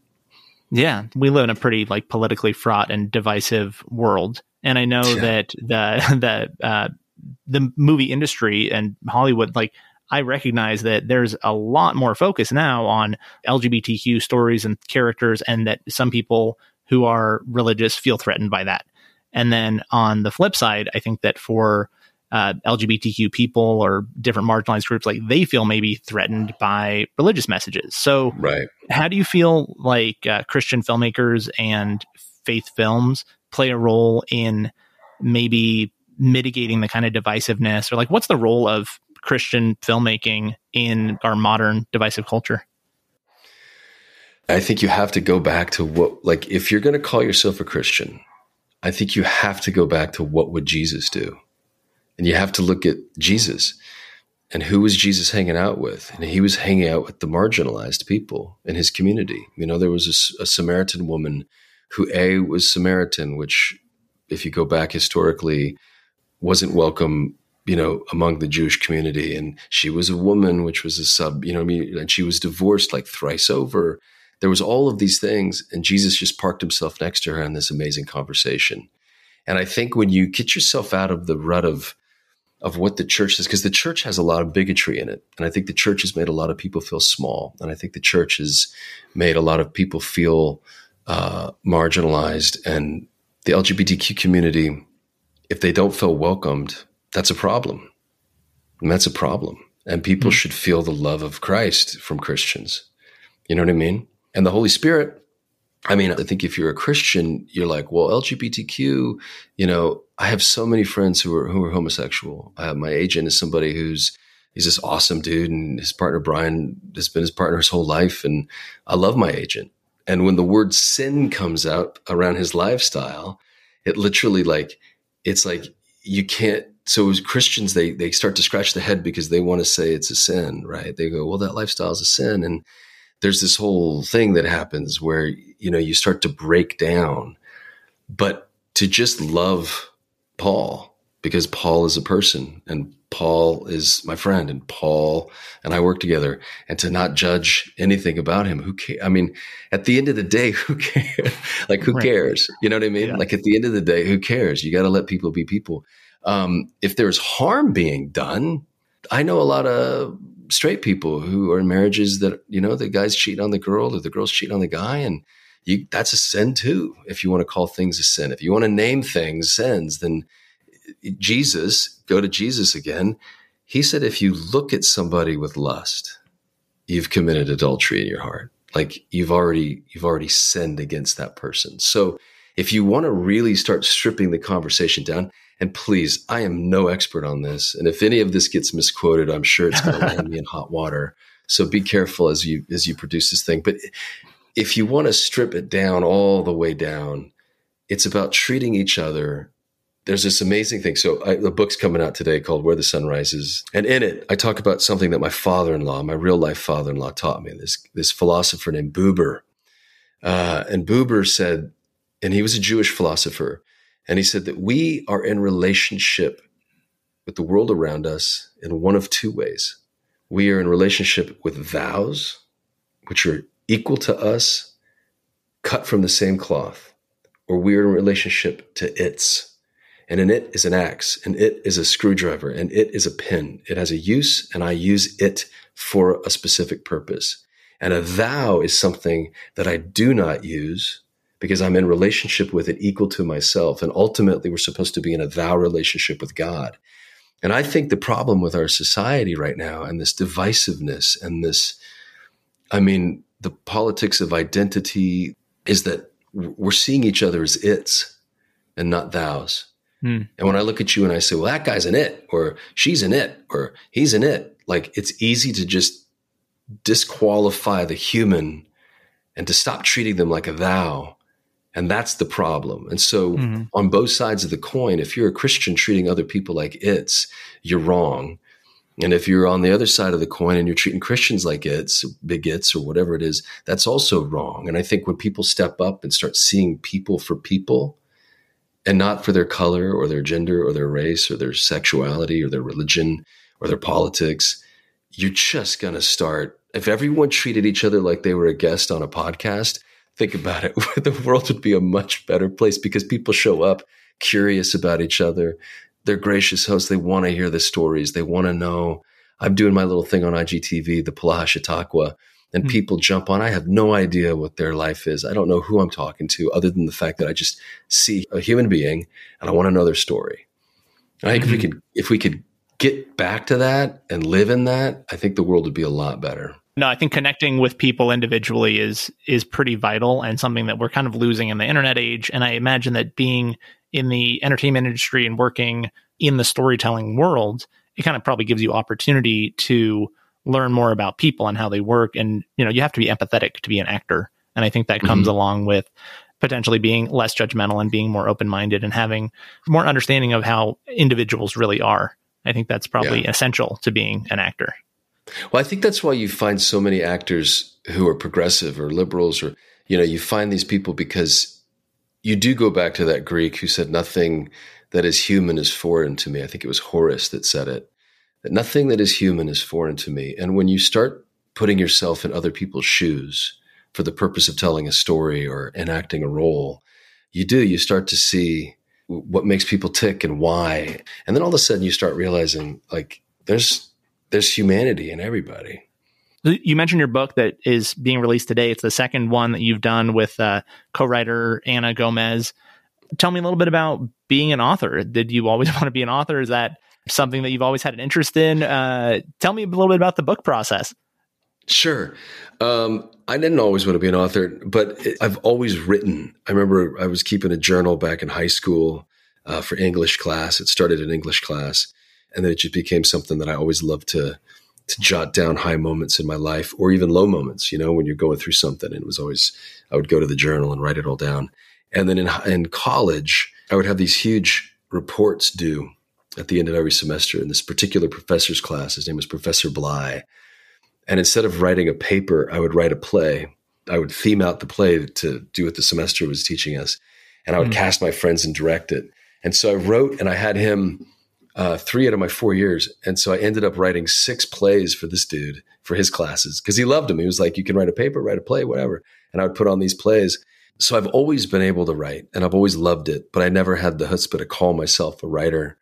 Yeah, we live in a pretty like politically fraught and divisive world, and I know yeah. that the the uh, the movie industry and Hollywood like I recognize that there's a lot more focus now on LGBTQ stories and characters, and that some people who are religious feel threatened by that. And then on the flip side, I think that for uh, LGBTQ people or different marginalized groups, like they feel maybe threatened by religious messages. So, right. how do you feel like uh, Christian filmmakers and faith films play a role in maybe mitigating the kind of divisiveness, or like what's the role of Christian filmmaking in our modern divisive culture? I think you have to go back to what, like, if you're going to call yourself a Christian, I think you have to go back to what would Jesus do? And you have to look at Jesus and who was Jesus hanging out with? And he was hanging out with the marginalized people in his community. You know, there was a, a Samaritan woman who, A, was Samaritan, which, if you go back historically, wasn't welcome you know, among the Jewish community. And she was a woman, which was a sub, you know, I mean, and she was divorced like thrice over. There was all of these things, and Jesus just parked himself next to her in this amazing conversation. And I think when you get yourself out of the rut of of what the church is, because the church has a lot of bigotry in it, and I think the church has made a lot of people feel small, and I think the church has made a lot of people feel uh, marginalized and the LGBTQ community, if they don't feel welcomed, that's a problem. And that's a problem. And people mm-hmm. should feel the love of Christ from Christians. You know what I mean? And the Holy Spirit, I mean, I think if you're a Christian, you're like, well, LGBTQ, you know, I have so many friends who are who are homosexual. I have my agent is somebody who's he's this awesome dude, and his partner Brian has been his partner his whole life, and I love my agent. And when the word sin comes out around his lifestyle, it literally like it's like you can't so as Christians, they they start to scratch the head because they want to say it's a sin, right? They go, well, that lifestyle is a sin, and there's this whole thing that happens where you know you start to break down. But to just love Paul because Paul is a person and Paul is my friend and Paul and I work together and to not judge anything about him. Who cares? I mean, at the end of the day, who cares? like, who right. cares? You know what I mean? Yeah. Like at the end of the day, who cares? You got to let people be people um, if there's harm being done, I know a lot of straight people who are in marriages that you know the guys cheat on the girl or the girls cheat on the guy, and you, that's a sin too. If you want to call things a sin, if you want to name things sins, then Jesus, go to Jesus again. He said, if you look at somebody with lust, you've committed adultery in your heart. Like you've already you've already sinned against that person. So if you want to really start stripping the conversation down, and please, I am no expert on this. And if any of this gets misquoted, I'm sure it's going to land me in hot water. So be careful as you as you produce this thing. But if you want to strip it down all the way down, it's about treating each other. There's this amazing thing. So I, the book's coming out today called Where the Sun Rises, and in it I talk about something that my father-in-law, my real life father-in-law, taught me. This this philosopher named Buber, uh, and Buber said, and he was a Jewish philosopher and he said that we are in relationship with the world around us in one of two ways. We are in relationship with thous, which are equal to us, cut from the same cloth, or we are in relationship to its. And an it is an axe, and it is a screwdriver, and it is a pin. It has a use, and I use it for a specific purpose. And a thou is something that I do not use because I'm in relationship with it equal to myself. And ultimately, we're supposed to be in a thou relationship with God. And I think the problem with our society right now and this divisiveness and this, I mean, the politics of identity is that we're seeing each other as its and not thous. Hmm. And when I look at you and I say, well, that guy's an it, or she's an it, or he's an it, like it's easy to just disqualify the human and to stop treating them like a thou and that's the problem. And so, mm-hmm. on both sides of the coin, if you're a Christian treating other people like it's, you're wrong. And if you're on the other side of the coin and you're treating Christians like it's, bigots or whatever it is, that's also wrong. And I think when people step up and start seeing people for people and not for their color or their gender or their race or their sexuality or their religion or their politics, you're just going to start. If everyone treated each other like they were a guest on a podcast, think about it, the world would be a much better place because people show up curious about each other. They're gracious hosts. They want to hear the stories. They want to know. I'm doing my little thing on IGTV, the Polaha Chautauqua, and mm-hmm. people jump on. I have no idea what their life is. I don't know who I'm talking to other than the fact that I just see a human being and I want to know their story. I think mm-hmm. if we hmm. could, if we could get back to that and live in that, I think the world would be a lot better. No, I think connecting with people individually is is pretty vital and something that we're kind of losing in the internet age. And I imagine that being in the entertainment industry and working in the storytelling world, it kind of probably gives you opportunity to learn more about people and how they work. And you know, you have to be empathetic to be an actor. And I think that comes mm-hmm. along with potentially being less judgmental and being more open minded and having more understanding of how individuals really are. I think that's probably yeah. essential to being an actor. Well, I think that's why you find so many actors who are progressive or liberals, or, you know, you find these people because you do go back to that Greek who said, nothing that is human is foreign to me. I think it was Horace that said it, that nothing that is human is foreign to me. And when you start putting yourself in other people's shoes for the purpose of telling a story or enacting a role, you do, you start to see what makes people tick and why. And then all of a sudden you start realizing like there's there's humanity in everybody. You mentioned your book that is being released today. It's the second one that you've done with uh, co-writer Anna Gomez. tell me a little bit about being an author. Did you always want to be an author? Is that something that you've always had an interest in? Uh, tell me a little bit about the book process. Sure. Um, I didn't always want to be an author, but I've always written. I remember I was keeping a journal back in high school uh, for English class. It started in English class, and then it just became something that I always loved to to jot down high moments in my life or even low moments. You know, when you're going through something, and it was always I would go to the journal and write it all down. And then in in college, I would have these huge reports due at the end of every semester in this particular professor's class. His name was Professor Bly and instead of writing a paper, I would write a play. I would theme out the play to do what the semester was teaching us. And I would mm. cast my friends and direct it. And so I wrote and I had him uh, three out of my four years. And so I ended up writing six plays for this dude for his classes because he loved them. He was like, you can write a paper, write a play, whatever. And I would put on these plays. So I've always been able to write and I've always loved it, but I never had the chutzpah to call myself a writer.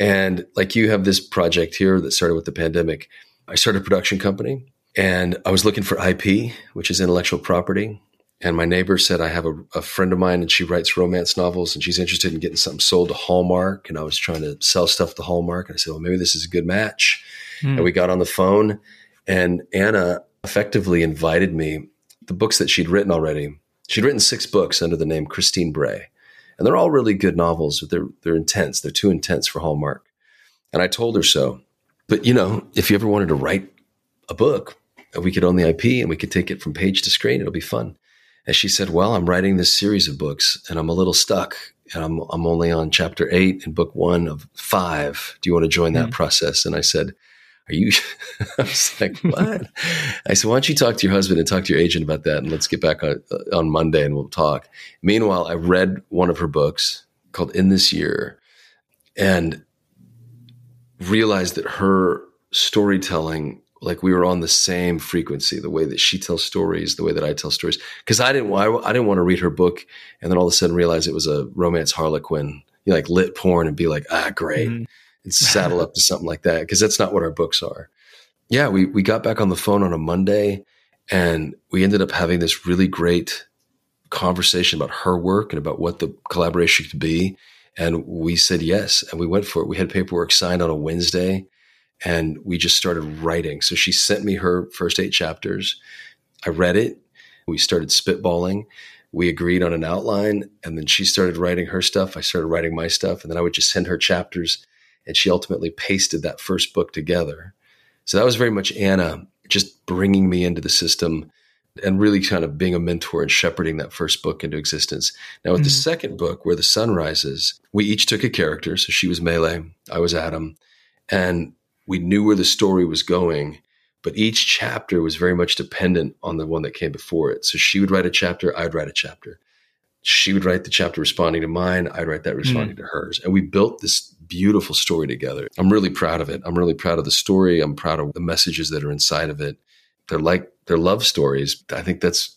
And like you have this project here that started with the pandemic I started a production company and I was looking for IP, which is intellectual property. And my neighbor said, I have a, a, friend of mine and she writes romance novels and she's interested in getting something sold to Hallmark. And I was trying to sell stuff to Hallmark. And I said, well, maybe this is a good match. Mm. And we got on the phone and Anna effectively invited me the books that she'd written already. She'd written six books under the name Christine Bray. And they're all really good novels, but they're, they're intense. They're too intense for Hallmark. And I told her so. But you know, if you ever wanted to write a book, we could own the IP and we could take it from page to screen. It'll be fun. And she said, "Well, I'm writing this series of books, and I'm a little stuck, and I'm I'm only on chapter eight in book one of five. Do you want to join that mm-hmm. process?" And I said, "Are you?" I was like, "What?" I said, "Why don't you talk to your husband and talk to your agent about that, and let's get back on on Monday and we'll talk." Meanwhile, I read one of her books called "In This Year," and realized that her storytelling like we were on the same frequency the way that she tells stories the way that i tell stories because i didn't I, I, didn't want to read her book and then all of a sudden realize it was a romance harlequin you know, like lit porn and be like ah great mm-hmm. And saddle up to something like that because that's not what our books are yeah we, we got back on the phone on a monday and we ended up having this really great conversation about her work and about what the collaboration could be and we said yes, and we went for it. We had paperwork signed on a Wednesday, and we just started writing. So she sent me her first eight chapters. I read it. We started spitballing. We agreed on an outline, and then she started writing her stuff. I started writing my stuff, and then I would just send her chapters, and she ultimately pasted that first book together. So that was very much Anna just bringing me into the system and really kind of being a mentor and shepherding that first book into existence. Now, with mm-hmm. the second book, Where the Sun Rises, we each took a character. So she was Melee, I was Adam, and we knew where the story was going. But each chapter was very much dependent on the one that came before it. So she would write a chapter, I'd write a chapter. She would write the chapter responding to mine, I'd write that responding mm-hmm. to hers. And we built this beautiful story together. I'm really proud of it. I'm really proud of the story. I'm proud of the messages that are inside of it. They're like their love stories. I think that's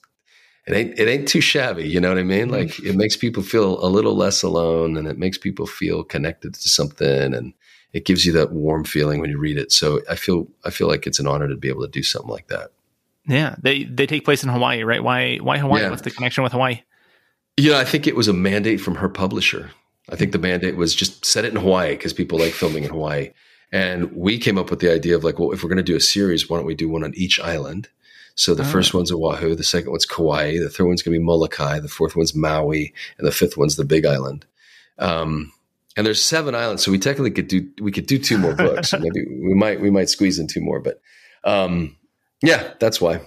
it ain't it ain't too shabby, you know what I mean? Like mm-hmm. it makes people feel a little less alone and it makes people feel connected to something and it gives you that warm feeling when you read it. So I feel I feel like it's an honor to be able to do something like that. Yeah. They they take place in Hawaii, right? Why why Hawaii? Yeah. What's the connection with Hawaii? You know, I think it was a mandate from her publisher. I think the mandate was just set it in Hawaii because people like filming in Hawaii. And we came up with the idea of like, well, if we're going to do a series, why don't we do one on each island? So the oh. first one's Oahu, the second one's Kauai, the third one's going to be Molokai, the fourth one's Maui, and the fifth one's the Big Island. Um, and there's seven islands, so we technically could do we could do two more books. Maybe we might we might squeeze in two more, but um, yeah, that's why.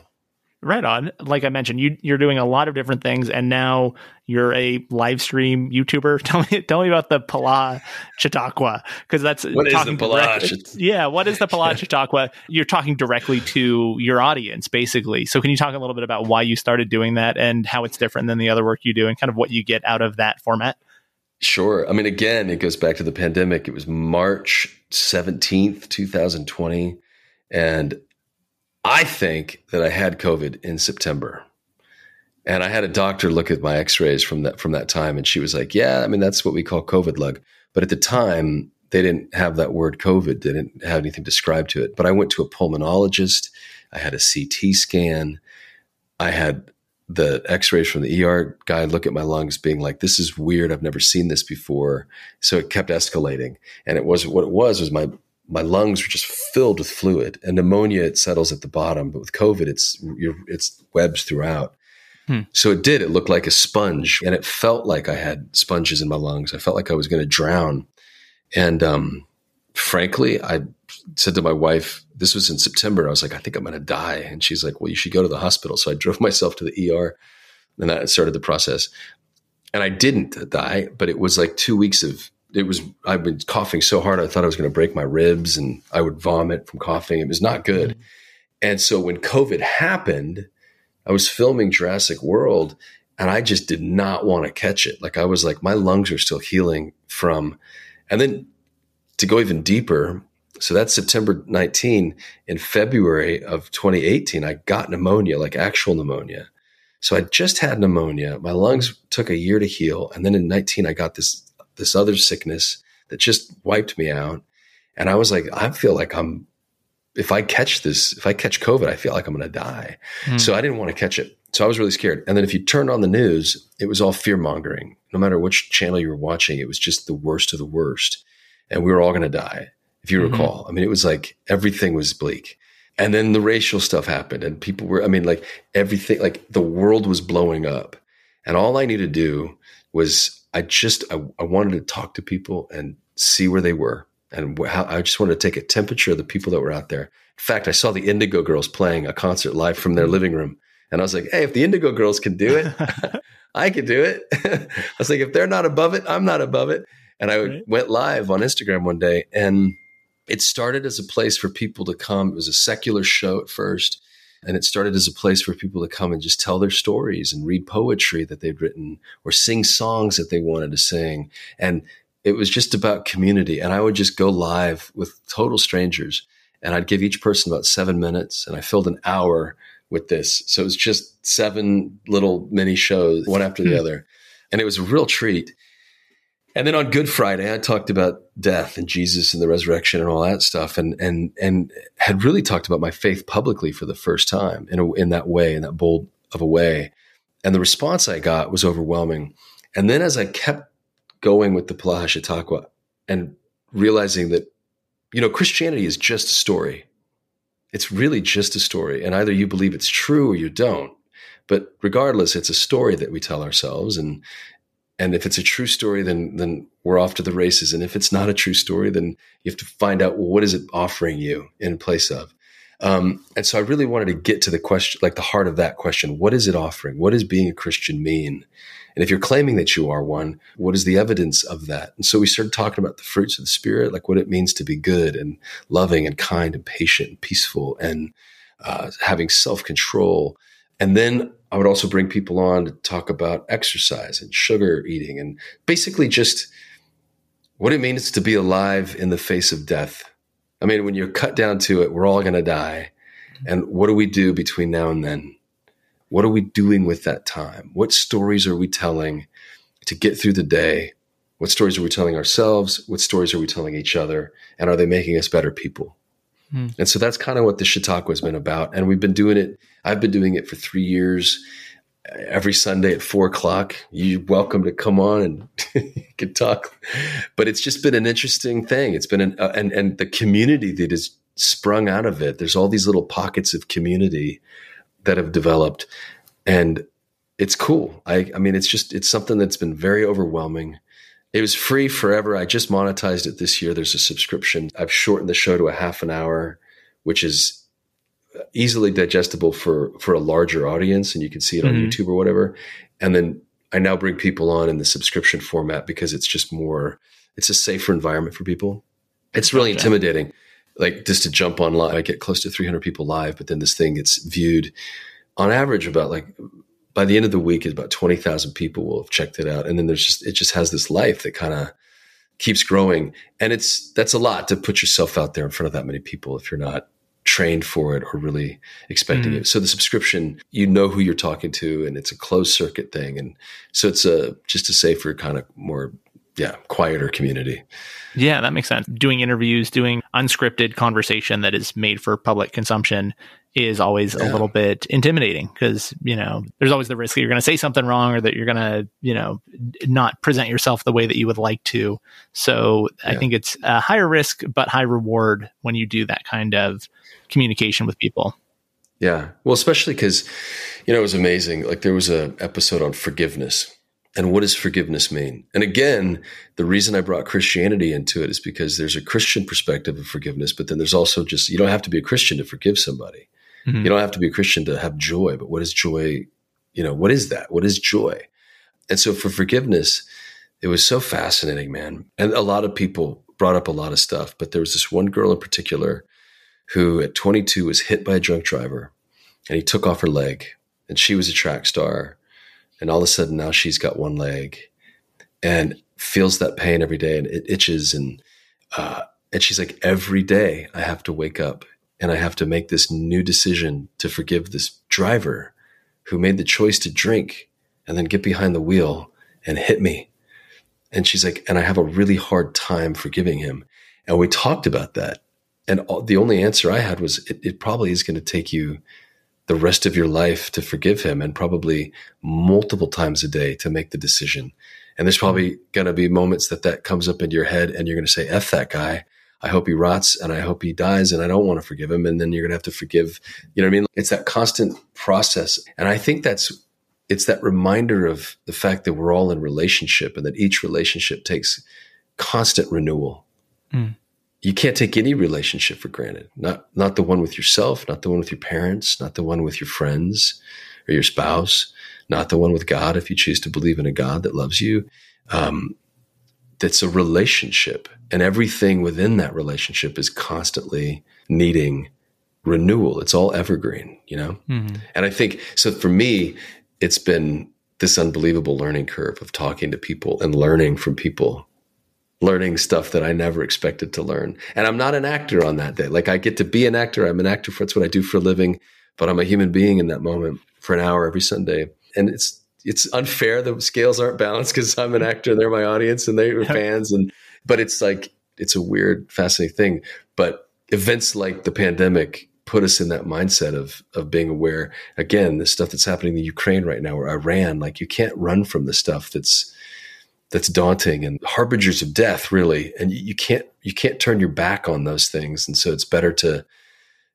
Right on. Like I mentioned, you you're doing a lot of different things, and now you're a live stream YouTuber. Tell me, tell me about the Polaha Chautauqua because that's what is the Polaha? Yeah, what is the Polaha Chautauqua? You're talking directly to your audience, basically. So, can you talk a little bit about why you started doing that and how it's different than the other work you do, and kind of what you get out of that format? Sure. I mean, again, it goes back to the pandemic. It was March seventeenth, two thousand twenty, and I think that I had COVID in September. And I had a doctor look at my x-rays from that from that time and she was like, "Yeah, I mean that's what we call COVID lug." But at the time, they didn't have that word COVID. They didn't have anything described to it. But I went to a pulmonologist. I had a CT scan. I had the x-rays from the ER guy look at my lungs being like, this is weird. I've never seen this before. So it kept escalating. And it was what it was was my my lungs were just filled with fluid. And pneumonia, it settles at the bottom, but with COVID, it's it's webs throughout. Hmm. So it did. It looked like a sponge, and it felt like I had sponges in my lungs. I felt like I was going to drown. And um, frankly, I said to my wife, this was in September. I was like, I think I'm going to die. And she's like, well, you should go to the hospital. So I drove myself to the ER and that started the process. And I didn't die, but it was like two weeks of it was I've been coughing so hard I thought I was going to break my ribs and I would vomit from coughing. It was not good. Mm-hmm. And so when COVID happened, I was filming Jurassic World and I just did not want to catch it. Like I was like my lungs are still healing from and then to go even deeper, so that's September 19 in February of 2018 I got pneumonia, like actual pneumonia. So I just had pneumonia. My lungs took a year to heal and then in 19 I got this this other sickness that just wiped me out. And I was like, I feel like I'm, if I catch this, if I catch COVID, I feel like I'm going to die. Mm. So I didn't want to catch it. So I was really scared. And then if you turned on the news, it was all fear mongering. No matter which channel you were watching, it was just the worst of the worst. And we were all going to die, if you mm-hmm. recall. I mean, it was like everything was bleak. And then the racial stuff happened and people were, I mean, like everything, like the world was blowing up. And all I needed to do was I just I, I, wanted to talk to people and see where they were, and how I just wanted to take a temperature of the people that were out there. In fact, I saw the Indigo Girls playing a concert live from their living room, and I was like, "Hey, if the Indigo Girls can do it, I can do it." I was like, "If they're not above it, I'm not above it." And I right. went live on Instagram one day, and it started as a place for people to come. It was a secular show at first and it started as a place for people to come and just tell their stories and read poetry that they'd written or sing songs that they wanted to sing. And it was just about community. And I would just go live with total strangers and I'd give each person about seven minutes and I filled an hour with this. So it was just seven little mini shows, one after the hmm. other. And it was a real treat. And then on Good Friday, I talked about death and Jesus and the resurrection and all that stuff, and and and had really talked about my faith publicly for the first time in a, in that way, in that bold of a way. And the response I got was overwhelming. And then as I kept going with the Polaha Chautauqua and realizing that, you know, Christianity is just a story. It's really just a story, and either you believe it's true or you don't. But regardless, it's a story that we tell ourselves, and and if it's a true story then then we're off to the races. And if it's not a true story then you have to find out well, what is it offering you in place of? Um, and so i really wanted to get to the question like the heart of that question. What is it offering? What does being a christian mean? And if you're claiming that you are one what is the evidence of that? And so we started talking about the fruits of the spirit like what it means to be good and loving and kind and patient and peaceful and uh, having self-control. And then I would also bring people on to talk about exercise and sugar eating and basically just what it means to be alive in the face of death. I mean, when you're cut down to it, we're all going to die. And what do we do between now and then? What are we doing with that time? What stories are we telling to get through the day? What stories are we telling ourselves? What stories are we telling each other? And are they making us better people? Hmm. And so that's kind of what the Chautauqua has been about. And we've been doing it. I've been doing it for three years. Every Sunday at four o'clock, you're welcome to come on and you can talk. But it's just been an interesting thing. It's been an, uh, and, and the community that has sprung out of it. There's all these little pockets of community that have developed and it's cool. I, I mean, it's just, it's something that's been very overwhelming. It was free forever. I just monetized it this year. There's a subscription. I've shortened the show to a half an hour, which is easily digestible for for a larger audience and you can see it on mm-hmm. YouTube or whatever. And then I now bring people on in the subscription format because it's just more it's a safer environment for people. It's really okay. intimidating. Like just to jump online, I get close to 300 people live, but then this thing gets viewed on average about like by the end of the week, is about 20,000 people will have checked it out. And then there's just, it just has this life that kind of keeps growing. And it's, that's a lot to put yourself out there in front of that many people if you're not trained for it or really expecting mm. it. So the subscription, you know who you're talking to and it's a closed circuit thing. And so it's a, just a safer kind of more yeah, quieter community. Yeah, that makes sense. Doing interviews, doing unscripted conversation that is made for public consumption is always yeah. a little bit intimidating because, you know, there's always the risk that you're going to say something wrong or that you're going to, you know, not present yourself the way that you would like to. So yeah. I think it's a higher risk, but high reward when you do that kind of communication with people. Yeah. Well, especially because, you know, it was amazing. Like there was a episode on forgiveness and what does forgiveness mean? And again, the reason I brought Christianity into it is because there's a Christian perspective of forgiveness, but then there's also just, you don't have to be a Christian to forgive somebody. Mm-hmm. You don't have to be a Christian to have joy, but what is joy? You know, what is that? What is joy? And so for forgiveness, it was so fascinating, man. And a lot of people brought up a lot of stuff, but there was this one girl in particular who at 22 was hit by a drunk driver and he took off her leg and she was a track star and all of a sudden now she's got one leg and feels that pain every day and it itches and uh, and she's like every day i have to wake up and i have to make this new decision to forgive this driver who made the choice to drink and then get behind the wheel and hit me and she's like and i have a really hard time forgiving him and we talked about that and all, the only answer i had was it, it probably is going to take you the rest of your life to forgive him and probably multiple times a day to make the decision. And there's probably going to be moments that that comes up into your head and you're going to say, F that guy. I hope he rots and I hope he dies and I don't want to forgive him. And then you're going to have to forgive, you know what I mean? It's that constant process. And I think that's, it's that reminder of the fact that we're all in relationship and that each relationship takes constant renewal. Mm you can't take any relationship for granted. Not not the one with yourself, not the one with your parents, not the one with your friends or your spouse, not the one with God if you choose to believe in a God that loves you. Um, that's a relationship, and everything within that relationship is constantly needing renewal. It's all evergreen, you know. Mm-hmm. And I think so. For me, it's been this unbelievable learning curve of talking to people and learning from people learning stuff that I never expected to learn. And I'm not an actor on that day. Like I get to be an actor. I'm an actor. For, that's what I do for a living. But I'm a human being in that moment for an hour every Sunday. And it's it's unfair. The scales aren't balanced because I'm an actor and they're my audience and they're fans. And but it's like it's a weird, fascinating thing. But events like the pandemic put us in that mindset of of being aware. Again, the stuff that's happening in the Ukraine right now or Iran, like you can't run from the stuff that's that's daunting and harbingers of death really and you can't you can't turn your back on those things and so it's better to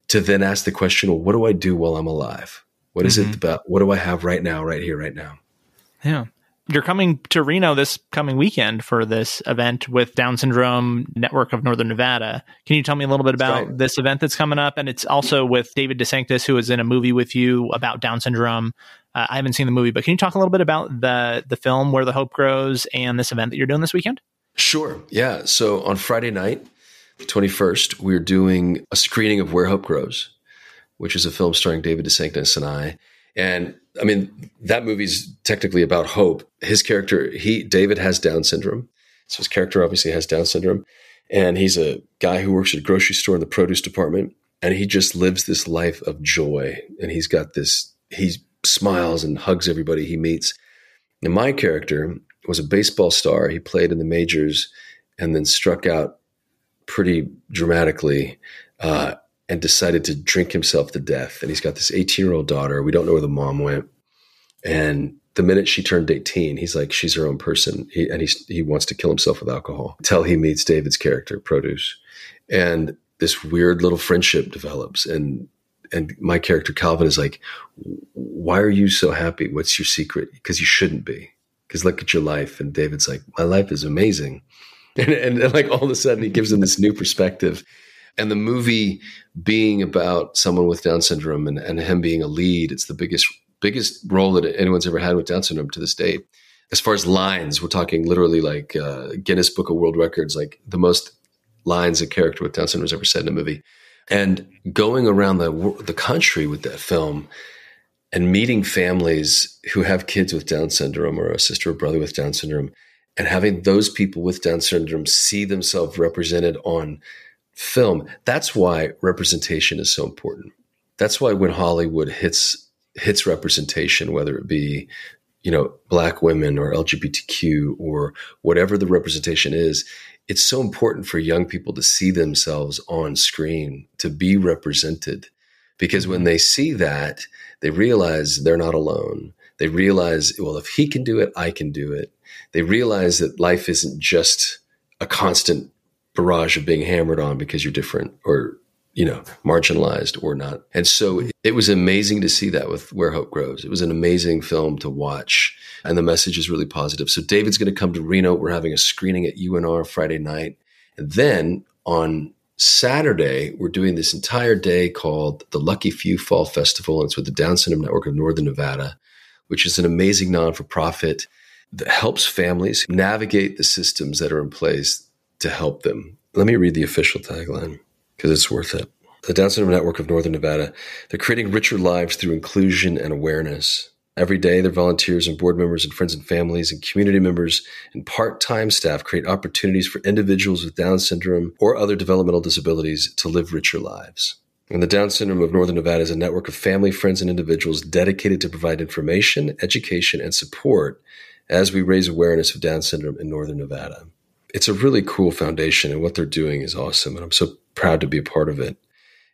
to then ask the question well what do i do while i'm alive What is mm-hmm. it about what do i have right now right here right now yeah you're coming to Reno this coming weekend for this event with Down Syndrome Network of Northern Nevada. Can you tell me a little bit about right. this event that's coming up? And it's also with David DeSanctis, who is in a movie with you about Down syndrome. Uh, I haven't seen the movie, but can you talk a little bit about the the film Where the Hope Grows and this event that you're doing this weekend? Sure. Yeah. So on Friday night, the 21st, we're doing a screening of Where Hope Grows, which is a film starring David DeSanctis and I. And I mean, that movie's technically about hope. His character, he David has Down syndrome. So his character obviously has Down syndrome. And he's a guy who works at a grocery store in the produce department. And he just lives this life of joy. And he's got this, he smiles and hugs everybody he meets. And my character was a baseball star. He played in the majors and then struck out pretty dramatically. Uh, and decided to drink himself to death. And he's got this 18 year old daughter. We don't know where the mom went. And the minute she turned 18, he's like, she's her own person. He, and he's, he wants to kill himself with alcohol until he meets David's character, Produce. And this weird little friendship develops. And, and my character, Calvin, is like, why are you so happy? What's your secret? Because you shouldn't be. Because look at your life. And David's like, my life is amazing. And, and, and like all of a sudden, he gives him this new perspective and the movie being about someone with Down syndrome and, and him being a lead, it's the biggest biggest role that anyone's ever had with Down syndrome to this day. As far as lines, we're talking literally like uh, Guinness Book of World Records, like the most lines a character with Down syndrome has ever said in a movie. And going around the the country with that film and meeting families who have kids with Down syndrome or a sister or brother with Down syndrome, and having those people with Down syndrome see themselves represented on film. That's why representation is so important. That's why when Hollywood hits hits representation, whether it be you know, black women or LGBTQ or whatever the representation is, it's so important for young people to see themselves on screen, to be represented. Because when they see that, they realize they're not alone. They realize, well, if he can do it, I can do it. They realize that life isn't just a constant barrage of being hammered on because you're different or you know, marginalized or not. And so it was amazing to see that with Where Hope Grows. It was an amazing film to watch, and the message is really positive. So David's going to come to Reno. We're having a screening at UNR Friday night. And then on Saturday, we're doing this entire day called the Lucky Few Fall Festival. And it's with the Down Syndrome Network of Northern Nevada, which is an amazing non for profit that helps families navigate the systems that are in place to help them. Let me read the official tagline because it's worth it. The Down Syndrome Network of Northern Nevada, they're creating richer lives through inclusion and awareness. Every day, their volunteers and board members and friends and families and community members and part time staff create opportunities for individuals with Down syndrome or other developmental disabilities to live richer lives. And the Down Syndrome of Northern Nevada is a network of family, friends, and individuals dedicated to provide information, education, and support as we raise awareness of Down syndrome in Northern Nevada. It's a really cool foundation, and what they're doing is awesome. And I'm so proud to be a part of it.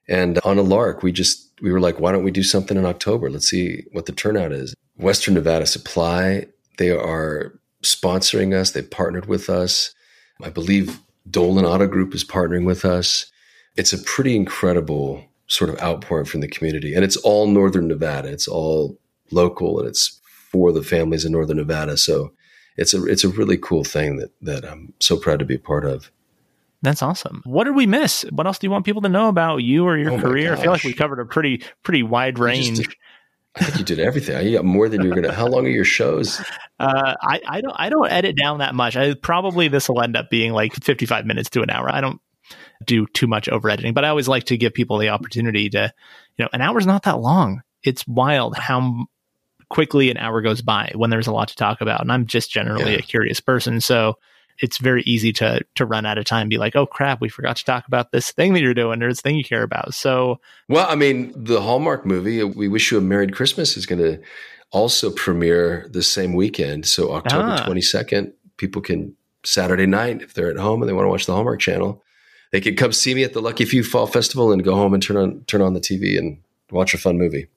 And on a lark, we just we were like, why don't we do something in October? Let's see what the turnout is. Western Nevada Supply, they are sponsoring us. They've partnered with us. I believe Dolan Auto Group is partnering with us. It's a pretty incredible sort of outpouring from the community. And it's all Northern Nevada. It's all local and it's for the families in Northern Nevada. So it's a it's a really cool thing that that I'm so proud to be a part of. That's awesome. What did we miss? What else do you want people to know about you or your oh career? I feel like we covered a pretty pretty wide range. Did, I think you did everything. You got more than you're gonna. How long are your shows? Uh, I I don't I don't edit down that much. I probably this will end up being like 55 minutes to an hour. I don't do too much over editing, but I always like to give people the opportunity to, you know, an hour's not that long. It's wild how quickly an hour goes by when there's a lot to talk about, and I'm just generally yeah. a curious person, so it's very easy to to run out of time and be like, oh crap, we forgot to talk about this thing that you're doing or this thing you care about. So Well, I mean, the Hallmark movie, We Wish You a Merry Christmas is gonna also premiere the same weekend. So October twenty ah. second, people can Saturday night, if they're at home and they want to watch the Hallmark channel, they can come see me at the Lucky Few Fall Festival and go home and turn on turn on the TV and watch a fun movie.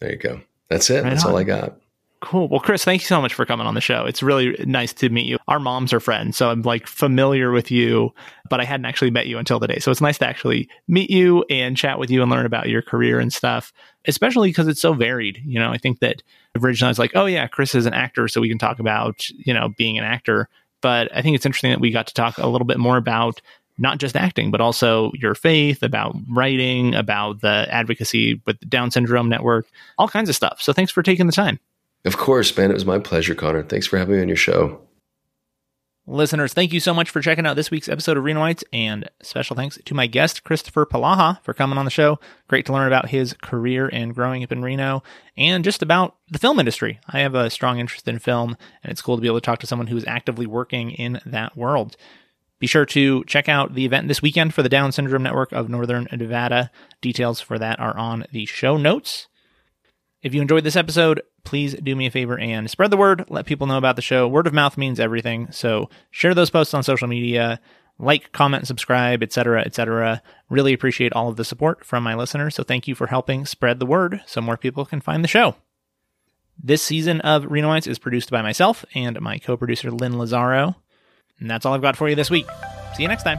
There you go. That's it. Right That's on. all I got. Cool. Well, Chris, thank you so much for coming on the show. It's really nice to meet you. Our moms are friends, so I'm like familiar with you, but I hadn't actually met you until today. So it's nice to actually meet you and chat with you and learn about your career and stuff, especially because it's so varied. You know, I think that originally I was like, oh, yeah, Chris is an actor, so we can talk about, you know, being an actor. But I think it's interesting that we got to talk a little bit more about not just acting, but also your faith, about writing, about the advocacy with the Down Syndrome Network, all kinds of stuff. So thanks for taking the time. Of course, man. It was my pleasure, Connor. Thanks for having me on your show. Listeners, thank you so much for checking out this week's episode of Renoites, and special thanks to my guest, Christopher Polaha, for coming on the show. Great to learn about his career and growing up in Reno, and just about the film industry. I have a strong interest in film, and it's cool to be able to talk to someone who is actively working in that world. Be sure to check out the event this weekend for the Down Syndrome Network of Northern Nevada. Details for that are on the show notes. If you enjoyed this episode, please do me a favor and spread the word. Let people know about the show. Word of mouth means everything. So share those posts on social media, like, comment, subscribe, etc., etc. Really appreciate all of the support from my listeners. So thank you for helping spread the word so more people can find the show. This season of Renoites is produced by myself and my co-producer Lynn Lazaro. And that's all I've got for you this week. See you next time.